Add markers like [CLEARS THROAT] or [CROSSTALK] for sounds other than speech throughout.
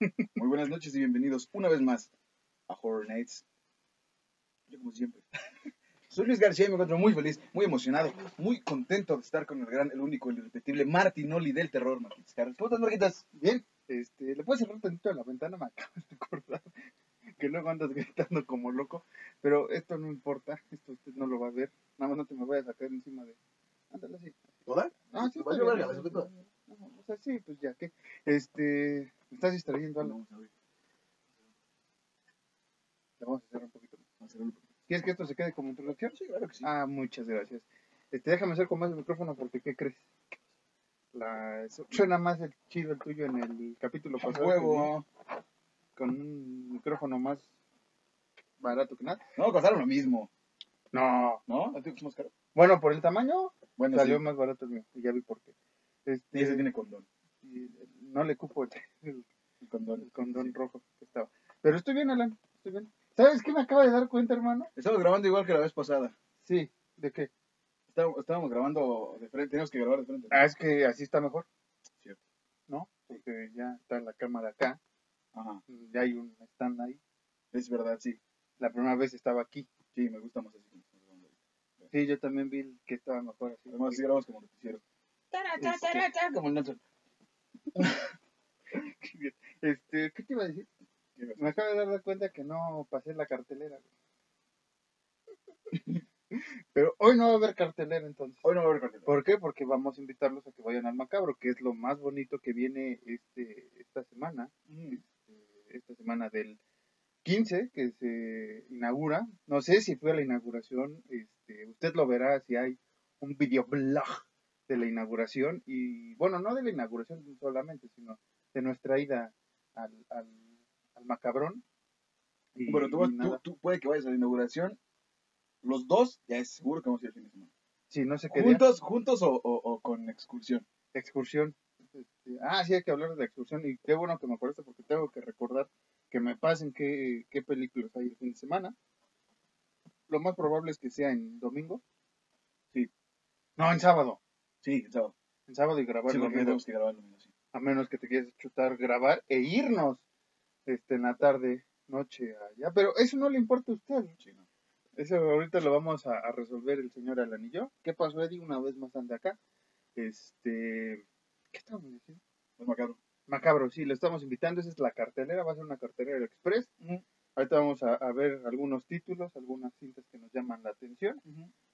Muy buenas noches y bienvenidos una vez más a Horror Nights. Yo como siempre. [LAUGHS] Soy Luis García y me encuentro muy feliz, muy emocionado, muy contento de estar con el gran, el único, el irrepetible Martinoli del terror, Marquitos Carlos. ¿Cómo estás, Marquitas? Bien, este, ¿le puedes cerrar tantito la ventana? Me [LAUGHS] acabo de acordar que luego andas gritando como loco, pero esto no importa, esto usted no lo va a ver, nada más no te me vayas a sacar encima de... Ándale así. ¿Toda? Ah, sí, la toda. No, o sea, sí, pues ya que, este, me estás distrayendo algo, Vamos a ver. vamos a hacer un poquito. Vamos a. ¿Quieres que esto se quede como introducción? Sí, claro que sí. Ah, muchas gracias. Este, déjame hacer con más el micrófono porque, ¿qué crees? La, suena más el chido el tuyo en el capítulo pasado. huevo. que Con un micrófono más barato que nada. No, costaron lo mismo, No. ¿no? ¿A ti es más caro? Bueno, por el tamaño Bueno, salió sí. más barato el mío. Y ya vi por qué. Este, Y ese tiene condón. y no le cupo el, el- [LAUGHS] El condón. el condón Sí. rojo que estaba. Pero estoy bien, Alan. Estoy bien. ¿Sabes qué me acaba de dar cuenta, hermano? Estamos grabando igual que la vez pasada. Sí. ¿De qué? Estábamos, estábamos grabando de frente, teníamos que grabar de frente. Ah, es que así está mejor. Cierto. ¿No? Porque ya está la cámara acá. Ajá, Ya hay un stand ahí. es verdad, sí. La primera vez estaba aquí. Sí, me gusta más así. Sí, yo también vi que estaba mejor así. Además, sí grabamos como noticiero. Este- Como el Nelson. [LAUGHS] Este, ¿qué te iba a decir? ¿Qué ibas a Me acabo de dar cuenta que no pasé la cartelera. [LAUGHS] Pero hoy no va a haber cartelera entonces. Hoy no va a haber cartelera. ¿Por qué? Porque vamos a invitarlos a que vayan al macabro, que es lo más bonito que viene este esta semana, Mm. este, esta semana del 15 que se inaugura. No sé si fue a la inauguración, este, usted lo verá si hay un videoblog de la inauguración y bueno, no de la inauguración solamente, sino de nuestra ida al, al, al macabrón. Y- Bueno, tú, y tú, puede que vayas a la inauguración. Los dos, ya es seguro que vamos a ir el fin de semana. Sí, no sé qué día. ¿Juntos, juntos o, o- o con excursión? excursión. Este, ah, sí, hay que hablar de la excursión y qué bueno que me acuerdas porque tengo que recordar que me pasen qué, qué películas hay el fin de semana. Lo más probable es que sea en domingo. Sí. No, en sábado. Sí, el sábado. En sábado y grabar Sí, el domingo. tenemos que grabar el domingo, sí. A menos que te quieras chutar, grabar e irnos este, en la tarde, noche allá. Pero eso no le importa a usted. Sí, no. Eso ahorita lo vamos a, a resolver el señor Alan y yo. ¿Qué pasó, Eddie? Una vez más ande acá. Este, ¿qué estábamos diciendo? Es macabro. Macabro, sí, lo estamos invitando. Esa es la cartelera, va a ser una cartelera express. Ahorita vamos a, a ver algunos títulos, algunas cintas que nos llaman la atención.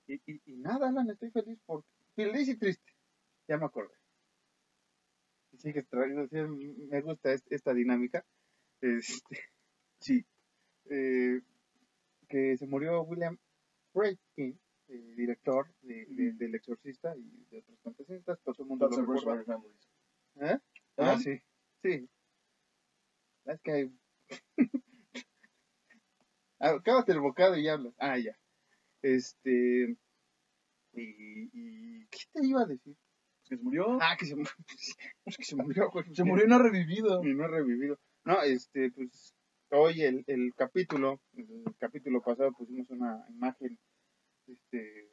Y, y, y nada, Alan, estoy feliz por feliz y triste. Ya me acordé. Y sigues trayendo, sí, me gusta es- esta dinámica. Este, [LAUGHS] Sí. eh, que se murió William Friedkin, eh, director de, de- Mm. del Exorcista y de otras cuantas cintas. Todo el mundo lo recuerda. ¿Eh? ¿Ah? Ah, sí, sí. Es que hay... Acábate el bocado y hablas. Ah, ya. Este... Y, y... ¿Qué te iba a decir? Que se murió. Ah, que se, mu- [LAUGHS] es que se murió, güey. se murió y no ha revivido. Y no ha revivido. No, este, pues, hoy el, el capítulo, el capítulo pasado pusimos una imagen, este,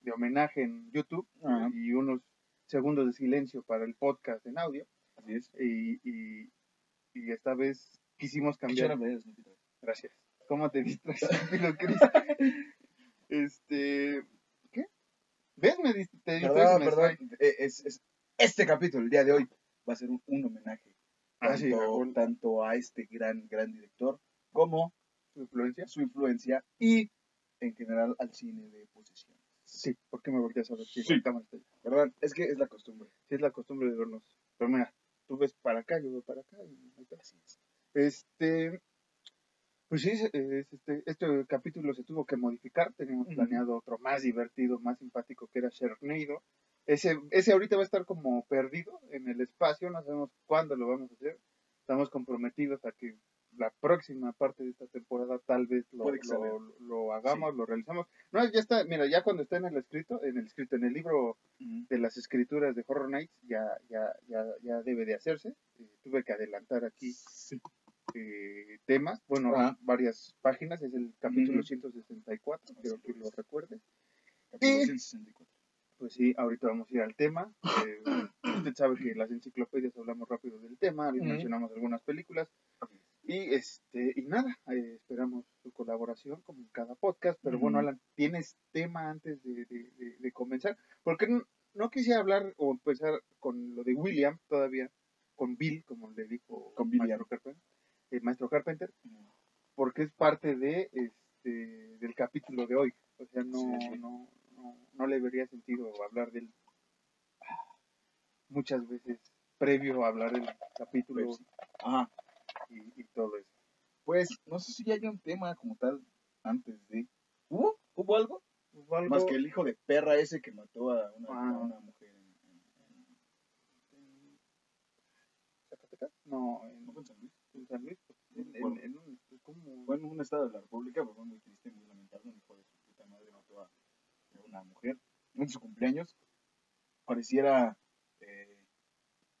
de homenaje en YouTube y unos segundos de silencio para el podcast en audio. Así es. Y, y, y esta vez quisimos ¿Qué cambiar. Gracias. ¿Cómo te distraes? [LAUGHS] Este, ¿qué? ¿Ves? Me dist- te distraes Perdón, perdón. Eh, Es, es- este capítulo, el día de hoy, va a ser un, un homenaje. Ah, sí, Tanto, tanto a este gran, gran director como ¿Tu influencia? su influencia y en general al cine de posesión. Sí. ¿Por qué me volteas a ver? Sí, Sí. ¿Verdad? Es que es la costumbre. Sí, es la costumbre de vernos. Pero mira, tú ves para acá, yo veo para acá. Y. Así es. Este, pues sí, es- es este, este capítulo se tuvo que modificar. Teníamos planeado otro más divertido, más simpático, que era Sharknado. Ese, ese ahorita va a estar como perdido en el espacio, no sabemos cuándo lo vamos a hacer. Estamos comprometidos a que la próxima parte de esta temporada tal vez lo, lo, lo hagamos, lo realizamos. No, ya está, mira, ya cuando está en el escrito, en el escrito, en el libro de las escrituras de Horror Nights ya, ya, ya, ya debe de hacerse. Eh, tuve que adelantar aquí eh, temas, bueno, Ajá. varias páginas, es el capítulo Ujú. 164, quiero que lo recuerde. Capítulo Y- 164. Pues sí, ahorita vamos a ir al tema. Eh, Usted sabe que las enciclopedias hablamos rápido del tema, Ujú. mencionamos algunas películas. Y este y nada, eh, esperamos su colaboración como en cada podcast. Pero bueno. Alan, ¿tienes tema antes de, de- de- de comenzar? Porque no, no quisiera hablar o empezar con lo de William todavía, con Bill, como le dijo Con maestro Carpenter, el maestro Carpenter, porque es parte de este del capítulo de hoy. O sea, no, Sí, no, no, no le vería sentido hablar del muchas veces previo a hablar del capítulo Pepsi. Ajá. y, y todo eso. Pues no sé si ya hay un tema como tal antes de. ¿Hubo? ¿Hubo algo? Más que el hijo de perra ese que mató a una, Ah. a una mujer en, en- en- ¿Zacatecas? No, en, ¿no fue en San Luis? en pues, En, en- Bueno. en un, pues, como- Fue en un estado de la República, pero fue muy triste, muy lamentable. Un hijo de su puta madre mató a una mujer en su cumpleaños. Pareciera eh,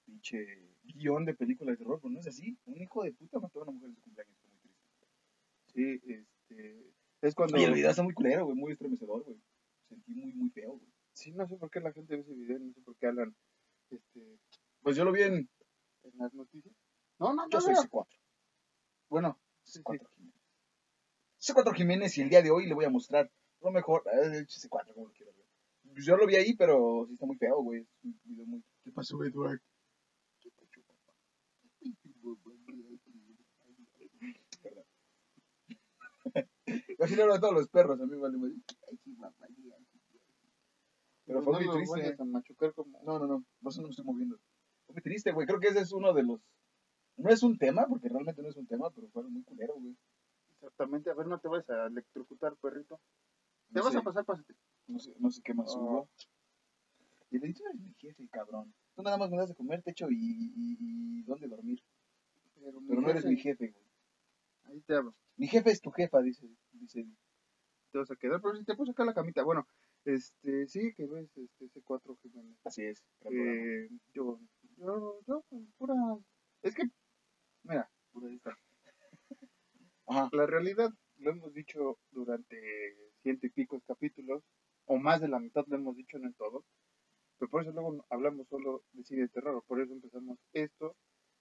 pinche guion de película de terror, pero no es así. Un hijo de puta mató a una mujer en su cumpleaños. Fue muy triste. Sí, este. Es cuando. Y el video está muy culero, güey, muy estremecedor, güey. Sentí muy, muy feo, güey. Sí, no sé por qué la gente ve ese video, no sé por qué hablan este, Pues yo lo vi en. en las noticias. No, no, Yo no. soy no. C4. Bueno, sí, sí. C4 Jiménez. C4 Jiménez y el día de hoy le voy a mostrar lo mejor. eh, C4, como lo quiero ver. Pues Yo lo vi ahí, pero sí está muy feo, güey. Es un video muy. ¿Qué pasó, Edward? ¿Qué pasó, papá? Perdón. Así [LAUGHS] le hablo a todos los perros, a mí vale ya. Pero fue no muy triste. No, no, no, por eso no me estoy moviendo. Fue muy triste, güey. Creo que ese es uno de los. No es un tema, porque realmente no es un tema, pero fue algo muy culero, güey. Exactamente. A ver, no te vayas a electrocutar, perrito. Te No vas sé, a pasar, pásate. no sé, no sé qué más Oh. hubo. Y le dije, tú eres mi jefe, cabrón. Tú nada más me das de comer, techo y, y, y dónde dormir. Pero, Pero no eres mi jefe, güey. Ahí te hablo. Mi jefe es tu jefa, dice. dice Te vas a quedar, pero si te puse acá la camita. Bueno, este, sí, que ves este C4 Jiménez. así es. Eh, yo, yo, yo, pues, pura. Es que, mira, pura esta. Ajá. La realidad, lo hemos dicho durante ciento y pico capítulos, o más de la mitad lo hemos dicho, no en todos, pero por eso luego hablamos solo de cine de terror, por eso empezamos esto,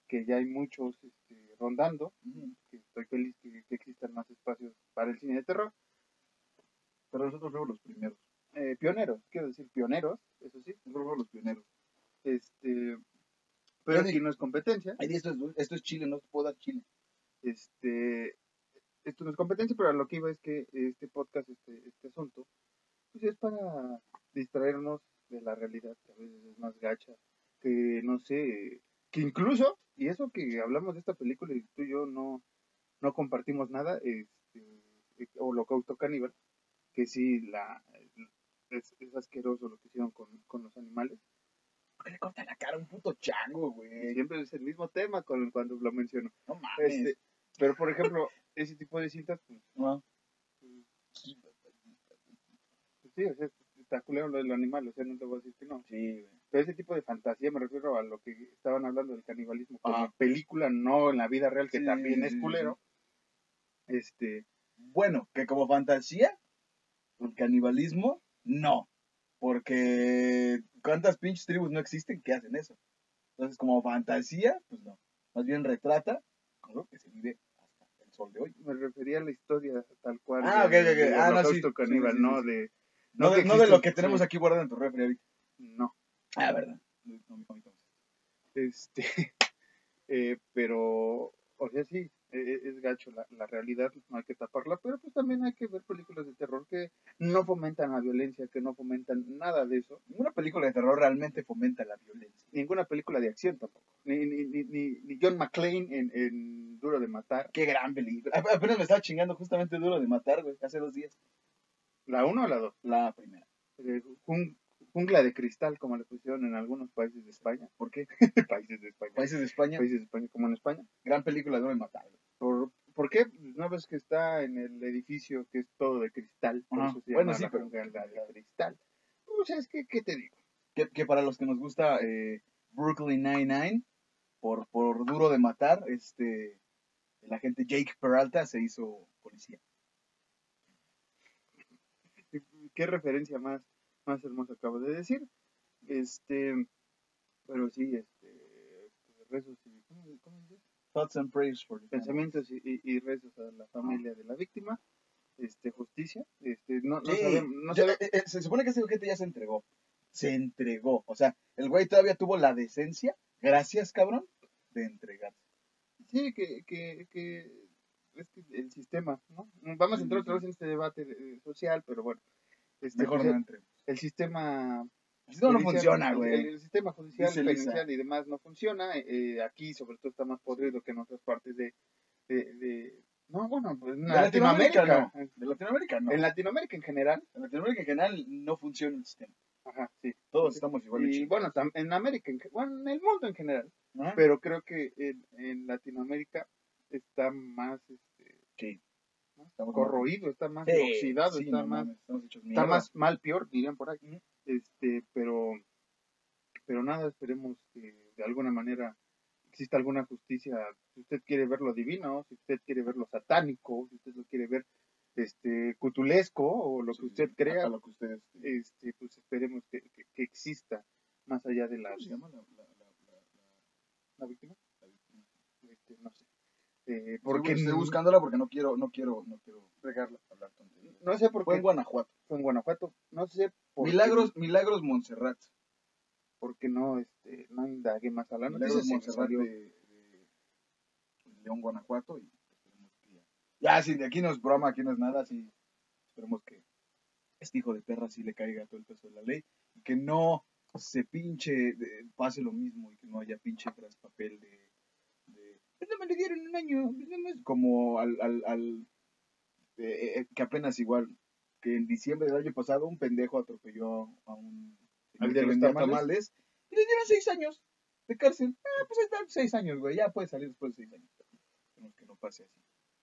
que ya hay muchos este, rondando, que estoy feliz que, que existan más espacios para el cine de terror. Pero nosotros fuimos los primeros. Eh, pioneros, quiero decir pioneros, eso sí, Nosotros fuimos los pioneros. este, pero aquí no es competencia. Esto es, dul- esto es Chile, no puedo dar Chile. este esto no es competencia, pero a lo que iba es que este podcast, este, este asunto, pues es para distraernos de la realidad, que a veces es más gacha, que no sé, que incluso, y eso que hablamos de esta película y tú y yo no, no compartimos nada, este, Holocausto Caníbal, que sí, la, es, es asqueroso lo que hicieron con, con los animales. ¿Por qué le corta la cara a un puto chango, güey? Siempre es el mismo tema con, cuando lo menciono. No mames. Este, pero, por ejemplo, [LAUGHS] ese tipo de cintas, pues, No. Pues sí, o sea, está culero lo del animal, o sea, no te voy a decir que no. Sí, güey. Pero ese tipo de fantasía me refiero a lo que estaban hablando del canibalismo como Ah. película, no en la vida real, que Sí, también sí, es sí, culero. Este, Bueno, que como fantasía, el canibalismo, no. Porque ¿cuántas pinches tribus no existen que hacen eso? Entonces, como fantasía, pues no. Más bien retrata algo que se vive hasta el sol de hoy. me refería a la historia tal cual. Ah, de- ok, ok, del Ah, no, sí. caníbal, sí, sí, no de... No, de, que no de lo que tenemos aquí guardado en tu refri ahorita. No. Ah, verdad. No, no, no, no. Este, [LAUGHS] eh, pero, o sea, sí, e- e- es gacho la, la realidad, no hay que taparla, pero pues también hay que ver películas de terror que no fomentan la violencia, que no fomentan nada de eso. Ninguna película de terror realmente fomenta la violencia. Ninguna película de acción tampoco. Ni, ni, ni, ni, John McClane en, en Duro de Matar. Qué gran película. Ap- Apenas me estaba chingando justamente duro de matar, güey, hace dos días. ¿La 1 o la 2? La primera. Jungla de cristal, como le pusieron en algunos países de España. ¿Por qué? [LAUGHS] países de España. Países de España, Países de España, como en España. gran película duro de matar. ¿Por, ¿por qué? Pues, ¿No ves que está en el edificio que es todo de cristal? Por eso se Bueno, sí, la pero- jungla de cristal. Pues es que, ¿qué te digo? Que, que para los que nos gusta eh, Brooklyn Nine-Nine, por, por duro de matar, este, el agente Jake Peralta se hizo policía. [LAUGHS] qué referencia más, más hermosa acabo de decir. Este, Pero sí, este, rezos y, ¿cómo, cómo dice? Thoughts and prayers for the family. Pensamientos y, y- y rezos a la familia de la víctima. Este, justicia. Este, no, no Sí, sabemos, no ya, sabe- eh, eh, se supone que ese gente ya se entregó. Se entregó. O sea, el güey todavía tuvo la decencia, gracias, cabrón, de entregarse. Sí, que, que, que es que el sistema, ¿no? Vamos a entrar otra vez en este debate eh, social, pero bueno. Este, Mejor pues, no el, entre. El sistema No, no judicial- funciona, el- güey. El, el sistema judicial, penitenciario y demás no funciona. eh, aquí, sobre todo, está más podrido que en otras partes de. de, de- no, bueno, pues en Latinoamérica, Latinoamérica. no. De Latinoamérica no. En Latinoamérica en general. En Latinoamérica en general no funciona el sistema. Ajá, sí. Todos estamos igual Y bueno, en América, en, bueno, en el mundo en general. Ajá. Pero creo que en, en Latinoamérica está más este, Sí. ¿No? Estamos corroído, está más Sí, oxidado, sí, está no más está más mal peor dirían por aquí este pero pero nada esperemos que de alguna manera exista alguna justicia si usted quiere ver lo divino si usted quiere ver lo satánico si usted lo quiere ver este cutulesco o lo que usted crea lo que ustedes. este pues esperemos que, que- que exista más allá de la, ¿Cómo se llama la, la, la, la, la víctima la víctima? este, no sé Eh, Porque estoy buscándola porque no quiero, no quiero, no quiero regarla hablar tonterías. no sé por Fue qué en Guanajuato. fue en Guanajuato no sé por qué- Milagros, Milagros Montserrat. porque no este no indagué más a la Milagros Montserrat de, de León, Guanajuato. Y esperemos que ya. Sí, de aquí no es broma, aquí no es nada. Sí, esperemos que este hijo de perra sí le caiga todo el peso de la ley. Y que no se pinche, de- pase lo mismo y que no haya pinche tras papel de. De "Pues no me le dieron un año. pues no me-". Como al. al, al eh, eh, que apenas igual. Que en diciembre del año pasado un pendejo atropelló a un. ¿Al señor que vendía tamales? y le dieron seis años de cárcel. Ah, pues están seis años, güey. Ya puede salir después de seis años. Que no pase así.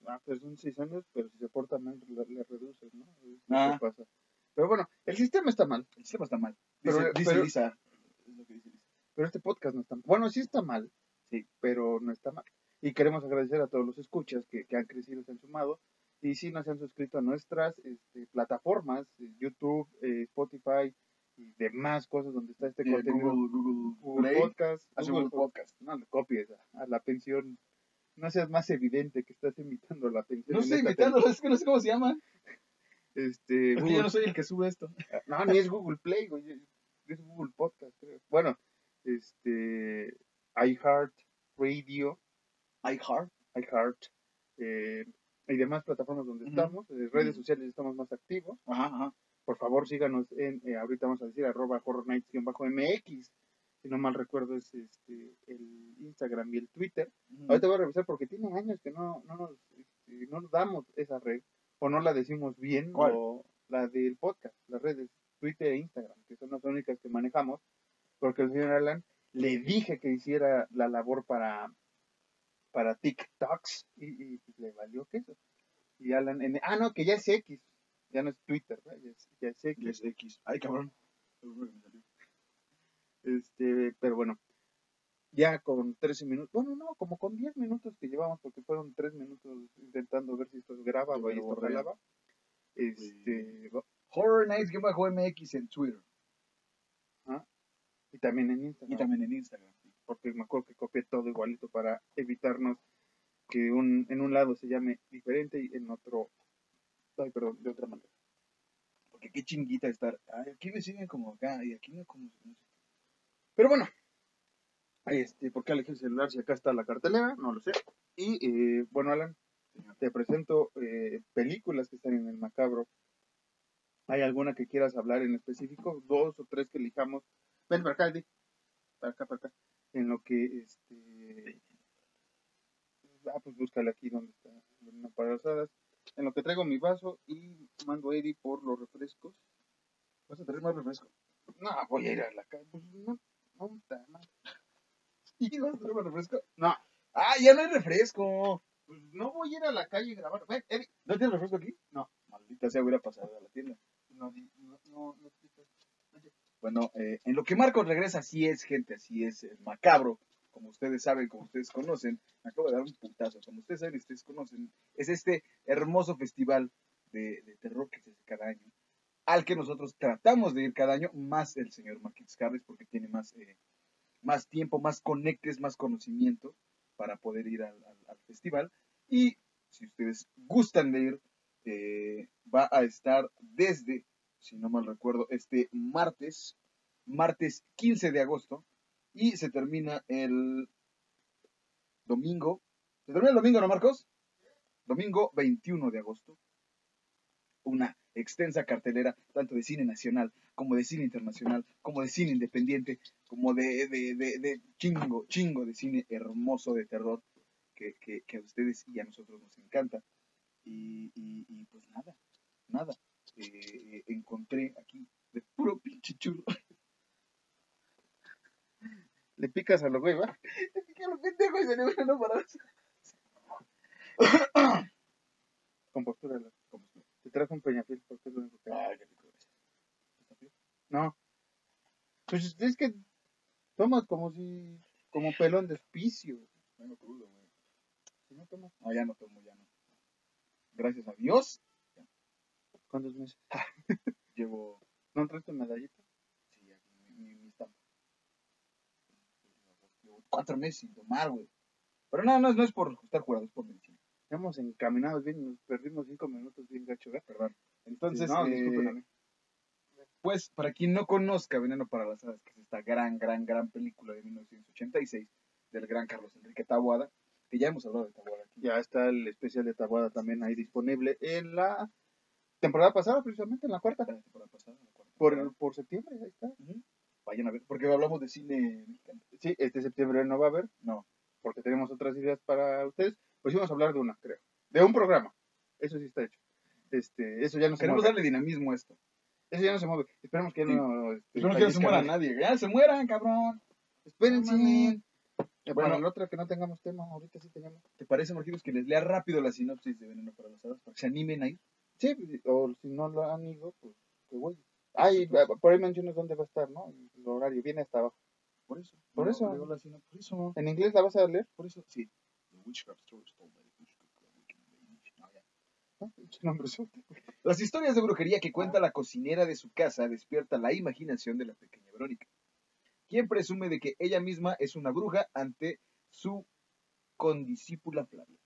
Ah, pues son seis años, pero si se porta mal, le, le reduces, ¿no? Lo Ah. pasa. Pero bueno, el sistema está mal, El sistema está mal. Pero- Dice, dice pero- Lisa. Es lo que dice Lisa. pero este podcast no está mal. Bueno, sí está mal, Sí. pero no está mal. Y queremos agradecer a todos los escuchas que, que han crecido, se han sumado. Y si no se han suscrito a nuestras este, plataformas, eh, YouTube, eh, Spotify y demás cosas donde está este contenido. Google, Google, Google Play. Podcast, Google Podcast. No le copies a, a la pensión. No seas más evidente que estás imitando la pensión. No estoy invitándolo, es que no sé cómo se llama. Este, Es que Google- yo no soy el que sube esto. No, ni es Google Play, güey. Es Google Podcast, creo. Bueno, este. iHeart Radio, iHeart. iHeart, eh, y demás plataformas donde estamos. En redes sociales estamos más activos. Ajá, ajá. Por favor, síganos en, eh, ahorita vamos a decir, arroba horror nights-mx. Si no mal recuerdo, es este, el Instagram y el Twitter. Ahorita voy a revisar porque tiene años que no, no, nos, este, no nos damos esa red o no la decimos bien ¿Cuál? o la del podcast, las redes Twitter e Instagram, que son las únicas que manejamos, porque el señor Alan le dije que hiciera la labor para, para TikToks y, y, le valió queso. Y Alan, en- ah, no, que ya es X, ya no es Twitter, ¿verdad? ya, es, ya es X. Y es X. Ay, cabrón. Este, pero bueno, ya con 13 minutos, bueno, no, como con 10 minutos que llevamos, porque fueron 3 minutos intentando ver si esto grababa y esto jalaba. Este, Horror Nights-MX en Twitter. y también en Instagram, Y también en Instagram. Porque me acuerdo que copié todo igualito para evitarnos que un, en un lado se llame diferente y en otro, ay, perdón, de otra manera. Porque qué chinguita estar. Ay, aquí me siguen como acá y aquí no como. Pero bueno, este, ¿por qué elegí el celular si acá está la cartelera? No lo sé. Y eh, bueno, Alan, te presento eh, películas que están en el macabro. ¿Hay alguna que quieras hablar en específico? Dos o tres que elijamos. Ven para acá. Para acá, para acá. En lo que, este... Ah, pues búscale aquí donde está. En lo que traigo mi vaso y mando a Eddie por los refrescos. ¿Vas a traer más refresco? No, voy a ir a la calle. Pues no, no, está mal. [LAUGHS] ¿Y vas a traer más refresco? No, ¡Ah, ya no hay refresco! pues no voy a ir a la calle a grabar. Ven, Eddie. ¿No tienes refresco aquí? No. Maldita sea, hubiera pasado a la tienda. No, di- no, no, no, Bueno, eh, en lo que Marcos regresa, así es, gente, así es el macabro. Como ustedes saben, como ustedes conocen, me acabo de dar un putazo. Como ustedes saben ustedes conocen, es este hermoso festival de, terror que se hace cada año, al que nosotros tratamos de ir cada año, más el señor Marquitos Carles, porque tiene más, eh, más tiempo, más conectes, más conocimiento para poder ir al, al- al festival. Y si ustedes gustan de ir, eh, va a estar desde, si no mal recuerdo, este martes, martes 15 de agosto, y se termina el domingo. ¿Se termina el domingo, no, Marcos? Domingo 21 de agosto. Una extensa cartelera, tanto de cine nacional, como de cine internacional, como de cine independiente, como de, de, de, de chingo, chingo de cine hermoso de terror que, que, que a ustedes y a nosotros nos encanta. Y, y, y pues nada, nada. Eh, encontré aquí de puro pinche chulo. Le picas a lo güey, ¿va? Que lo pendejo y se le van a parar. Con postura. Te trajo un peñafil porque es lo único que es. ¿Está frío? No. Pues es que tomas como si. como pelón de hospicio. Vengo crudo, güey. Si no tomas, No, ya no tomo, ya no. Gracias a Dios, ¿cuántos meses? [LAUGHS] llevo ¿No traes tu medallita? sí, aquí mi, mi, mi estampa. Llevo cuatro meses sin tomar, güey. Pero no, no, es- no es por estar jurado, es por medicina. Estamos encaminados bien, nos perdimos cinco minutos bien gacho, ¿verdad? Perdón. Entonces, no, eh, pues, para quien no conozca Veneno para las Hadas, que es esta gran, gran, gran película de 1986 del gran Carlos Enrique Taboada, que ya hemos hablado de Taboada aquí. Ya está el especial de Tabuada también ahí disponible en la temporada pasada, precisamente, en la cuarta. La temporada pasada, la cuarta Por, por septiembre, ahí está. Vayan a ver, porque hablamos de cine mexicano. Sí, este septiembre no va a haber, No, porque tenemos otras ideas para ustedes. Pues íbamos a hablar de una, creo. De un programa. Eso sí está hecho. Este, eso ya no se queremos mueve. darle dinamismo a esto. Eso ya no se mueve. Esperemos que Sí. no. este, que no se muera nadie. nadie. Ya se mueran, cabrón. Espérense. No. Eh, Bueno. para la otra que no tengamos tema, ahorita sí tenemos. ¿Te parece, Marquitos, que les lea rápido la sinopsis de Veneno para las Hadas para que se animen a ir? Sí, o si no lo han ido, pues qué güey. Ay, por ahí mencionas dónde va a estar, ¿no? El horario viene hasta abajo. Por eso. Por No, eso. Por eso. ¿En inglés la vas a leer? Por eso. Sí. The Witchcraft Stories told by the Witchcraft. Las historias de brujería que cuenta la cocinera de su casa despierta la imaginación de la pequeña Verónica, quien presume de que ella misma es una bruja ante su condiscípula Flavia.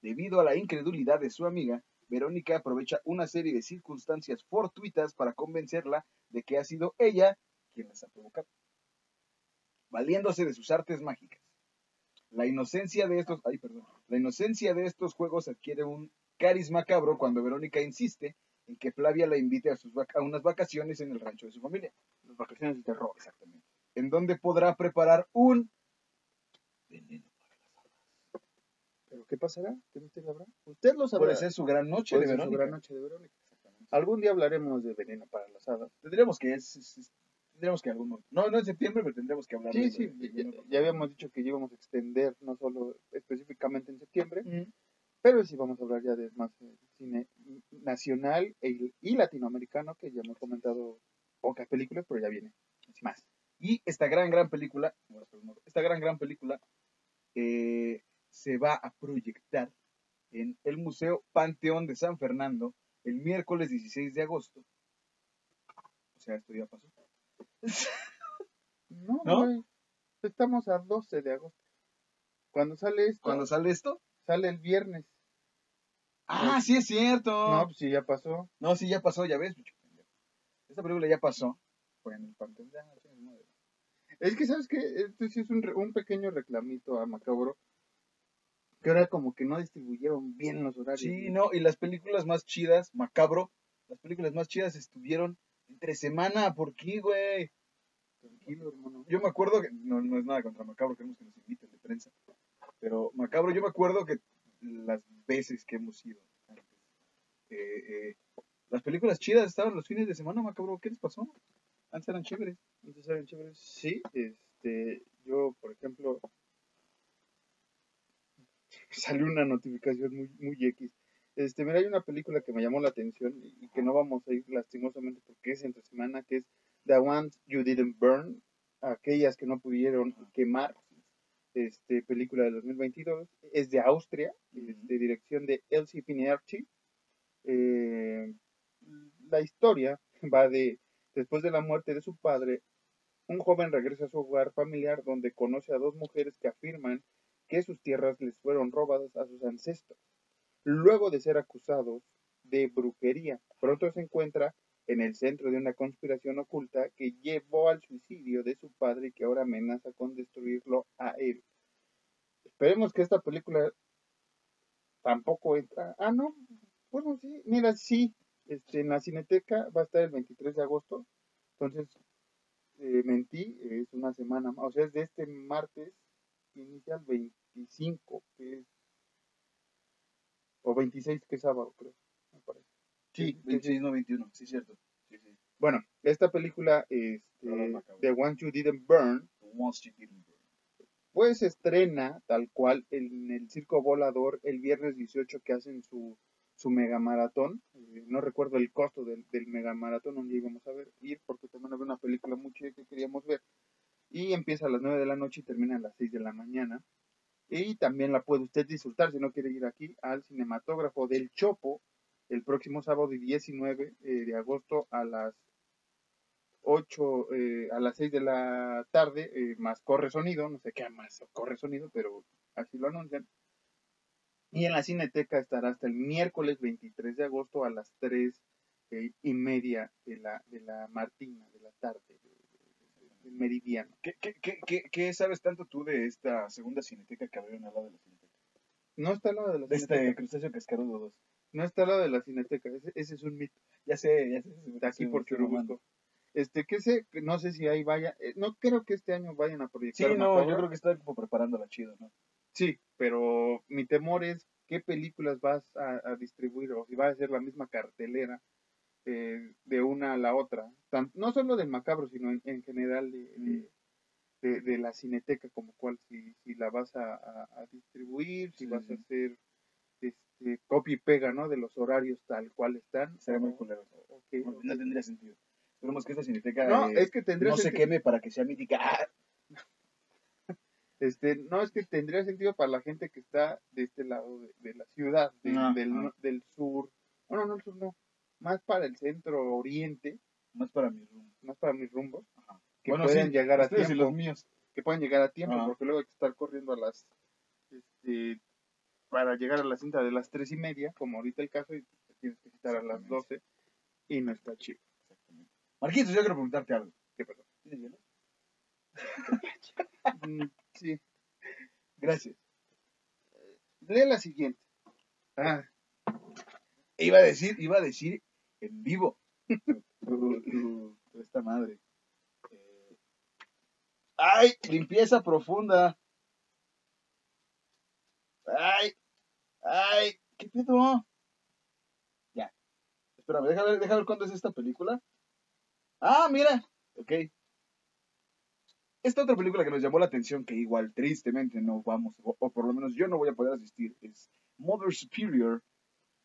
Debido a la incredulidad de su amiga, Verónica aprovecha una serie de circunstancias fortuitas para convencerla de que ha sido ella quien las ha provocado, valiéndose de sus artes mágicas. La inocencia de estos, ay, perdón, la inocencia de estos juegos adquiere un cariz macabro cuando Verónica insiste en que Flavia la invite a, sus a unas vacaciones en el rancho de su familia. Las vacaciones de terror. Exactamente. En donde podrá preparar un veneno. ¿Pero qué pasará? ¿Qué misterio habrá? Usted lo sabrá. Puede ser su gran noche de ser su Verónica. gran noche de Verónica. Exactamente. Algún día hablaremos de veneno para las hadas. Tendremos que es, es- es- tendremos que algún momento- no no en septiembre pero tendremos que hablar Sí, de- sí, de- de ya, habíamos dicho que íbamos a extender, no solo específicamente en septiembre. Ujú. pero sí vamos a hablar ya de más eh, cine nacional e- y latinoamericano, que ya hemos comentado pocas películas, pero ya viene más. Y esta gran, gran película, esta gran, gran película eh, se va a proyectar en el Museo Panteón de San Fernando el miércoles 16 de agosto. O sea, esto ya pasó. [LAUGHS] No, ¿No? estamos a 12 de agosto. Cuando sale esto, ¿Cuándo sale esto? sale el viernes. Ah, sí es cierto. No, No, pues sí, ya pasó. sí, ya pasó, ya ves. Esta película ya pasó. Fue en el Panteón. Es que, ¿sabes qué? Esto sí es un, re- un pequeño reclamito a Macabro. Que ahora como que no distribuyeron bien los horarios. Sí, no, y las películas más chidas, macabro, las películas más chidas estuvieron entre semana. ¿Por qué, güey? Tranquilo, hermano. Yo me acuerdo que, no, no es nada contra Macabro, queremos que nos inviten de prensa, pero Macabro, yo me acuerdo que las veces que hemos ido antes, eh, eh, las películas chidas estaban los fines de semana, Macabro, ¿qué les pasó? Antes eran chéveres. Entonces, ¿saben chéveres? Sí, este, yo, por ejemplo, [LAUGHS] salió una notificación muy, muy X. Este, mira, hay una película que me llamó la atención y, que no vamos a ir lastimosamente porque es entre semana, que es The Ones You Didn't Burn, aquellas que no pudieron quemar, este, película de 2022, es de Austria, de dirección de Elsie Pinerchi. Eh, la historia [LAUGHS] va de, después de la muerte de su padre, un joven regresa a su hogar familiar donde conoce a dos mujeres que afirman que sus tierras les fueron robadas a sus ancestros. Luego de ser acusados de brujería, pronto se encuentra en el centro de una conspiración oculta que llevó al suicidio de su padre y que ahora amenaza con destruirlo a él. Esperemos que esta película tampoco entra. Ah, no. Bueno, sí. Mira, sí. Este, en la Cineteca va a estar el 23 de agosto. Entonces, eh, mentí. Es una semana más. O sea, es de este martes. Inicia el 25, que es. O 26, que es sábado, creo. Me parece. Sí, 26, no 21. Sí, cierto. Sí, sí. Bueno, esta película, este, The One You Didn't Burn, Once You Didn't Burn. pues estrena tal cual en el Circo Volador el viernes 18 que hacen su, su mega maratón. Eh, no recuerdo el costo del, del mega maratón donde íbamos a ver, ir porque también había una película muy chida que queríamos ver. Y empieza a las 9 de la noche y termina a las 6 de la mañana. Y también la puede usted disfrutar si no quiere ir aquí al cinematógrafo del Chopo el próximo sábado 19 eh, de agosto a las 8, eh, a las 6 de la tarde, eh, más corre sonido, no sé qué más corre sonido, pero así lo anuncian. Y en la Cineteca estará hasta el miércoles 23 de agosto a las 3 eh, y media de la, de la Martina, de la tarde, meridiano. ¿Qué, qué, qué, qué, qué sabes tanto tú de esta segunda cineteca que abrieron al lado de la cineteca? No está al lado de la De Cineteca. este crustáceo cascarudo 2. No está al lado de la Cineteca, ese, ese es un mito. Ya sé, ya sé. Está aquí sí, por. Churubusco. Este, que sé, no sé si ahí vaya, eh, no creo que este año vayan a Sí, proyectar. no, Macabro. yo creo que está como preparándola chido, ¿no? Sí, pero mi temor es qué películas vas a, a distribuir o si va a ser la misma cartelera eh, de una a la otra. Tan- no solo del macabro, sino en, en general de, de, de- de la cineteca como cual, si, si la vas a, a- a distribuir, si Sí, vas sí. a hacer este, copia y pega, ¿no? De los horarios tal cual están. Sería muy culero. No, tendría sentido. Esperemos que esta cineteca No, eh, es que tendría no se queme para que sea mítica. ¡Ah! [LAUGHS] Este, no, es que tendría sentido para la gente que está de este lado de, de la ciudad, de- Ah, del, ah. no- del sur. No, no, no, el sur no. Más para el centro oriente, Más para mi rumbo. más para mis rumbos, Ajá. que Bueno, sí, llegar a y tiempo. los míos. Que pueden llegar a tiempo, porque luego hay que estar corriendo a las. Este, para llegar a la cinta de las tres y media, como ahorita el caso, y te tienes que citar a las Exactamente. 12, y no está chido. Exactamente. Marquitos, yo quiero preguntarte algo. ¿Qué pasó? ¿Tienes hielo? [LAUGHS] Mm, sí. Gracias. Lee la siguiente. Ah, Iba a decir, iba a decir en vivo. Tu- tu- tu esta madre. Eh, ¡Ay! Limpieza profunda. ¡Ay! ¡Ay! ¿Qué pedo? Ya. Espérame, déjame ver, déjame ver cuándo es esta película. Ah, mira. Ok. Esta otra película que nos llamó la atención, que igual tristemente no vamos, o, o por lo menos yo no voy a poder asistir, es Mother Superior,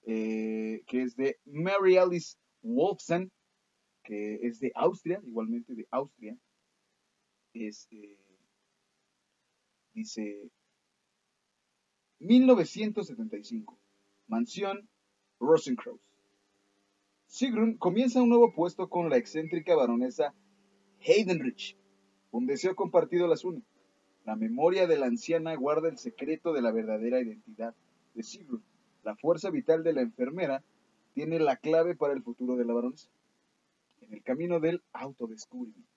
eh, que es de Mary Alice Wolfson, que es de Austria, igualmente de Austria. Este, dice 1975, Mansión Rosencrantz. Sigrun comienza un nuevo puesto con la excéntrica baronesa Heidenrich. Un deseo compartido las une. La memoria de la anciana guarda el secreto de la verdadera identidad de Sigrun. La fuerza vital de la enfermera tiene la clave para el futuro de la baronesa. En el camino del autodescubrimiento.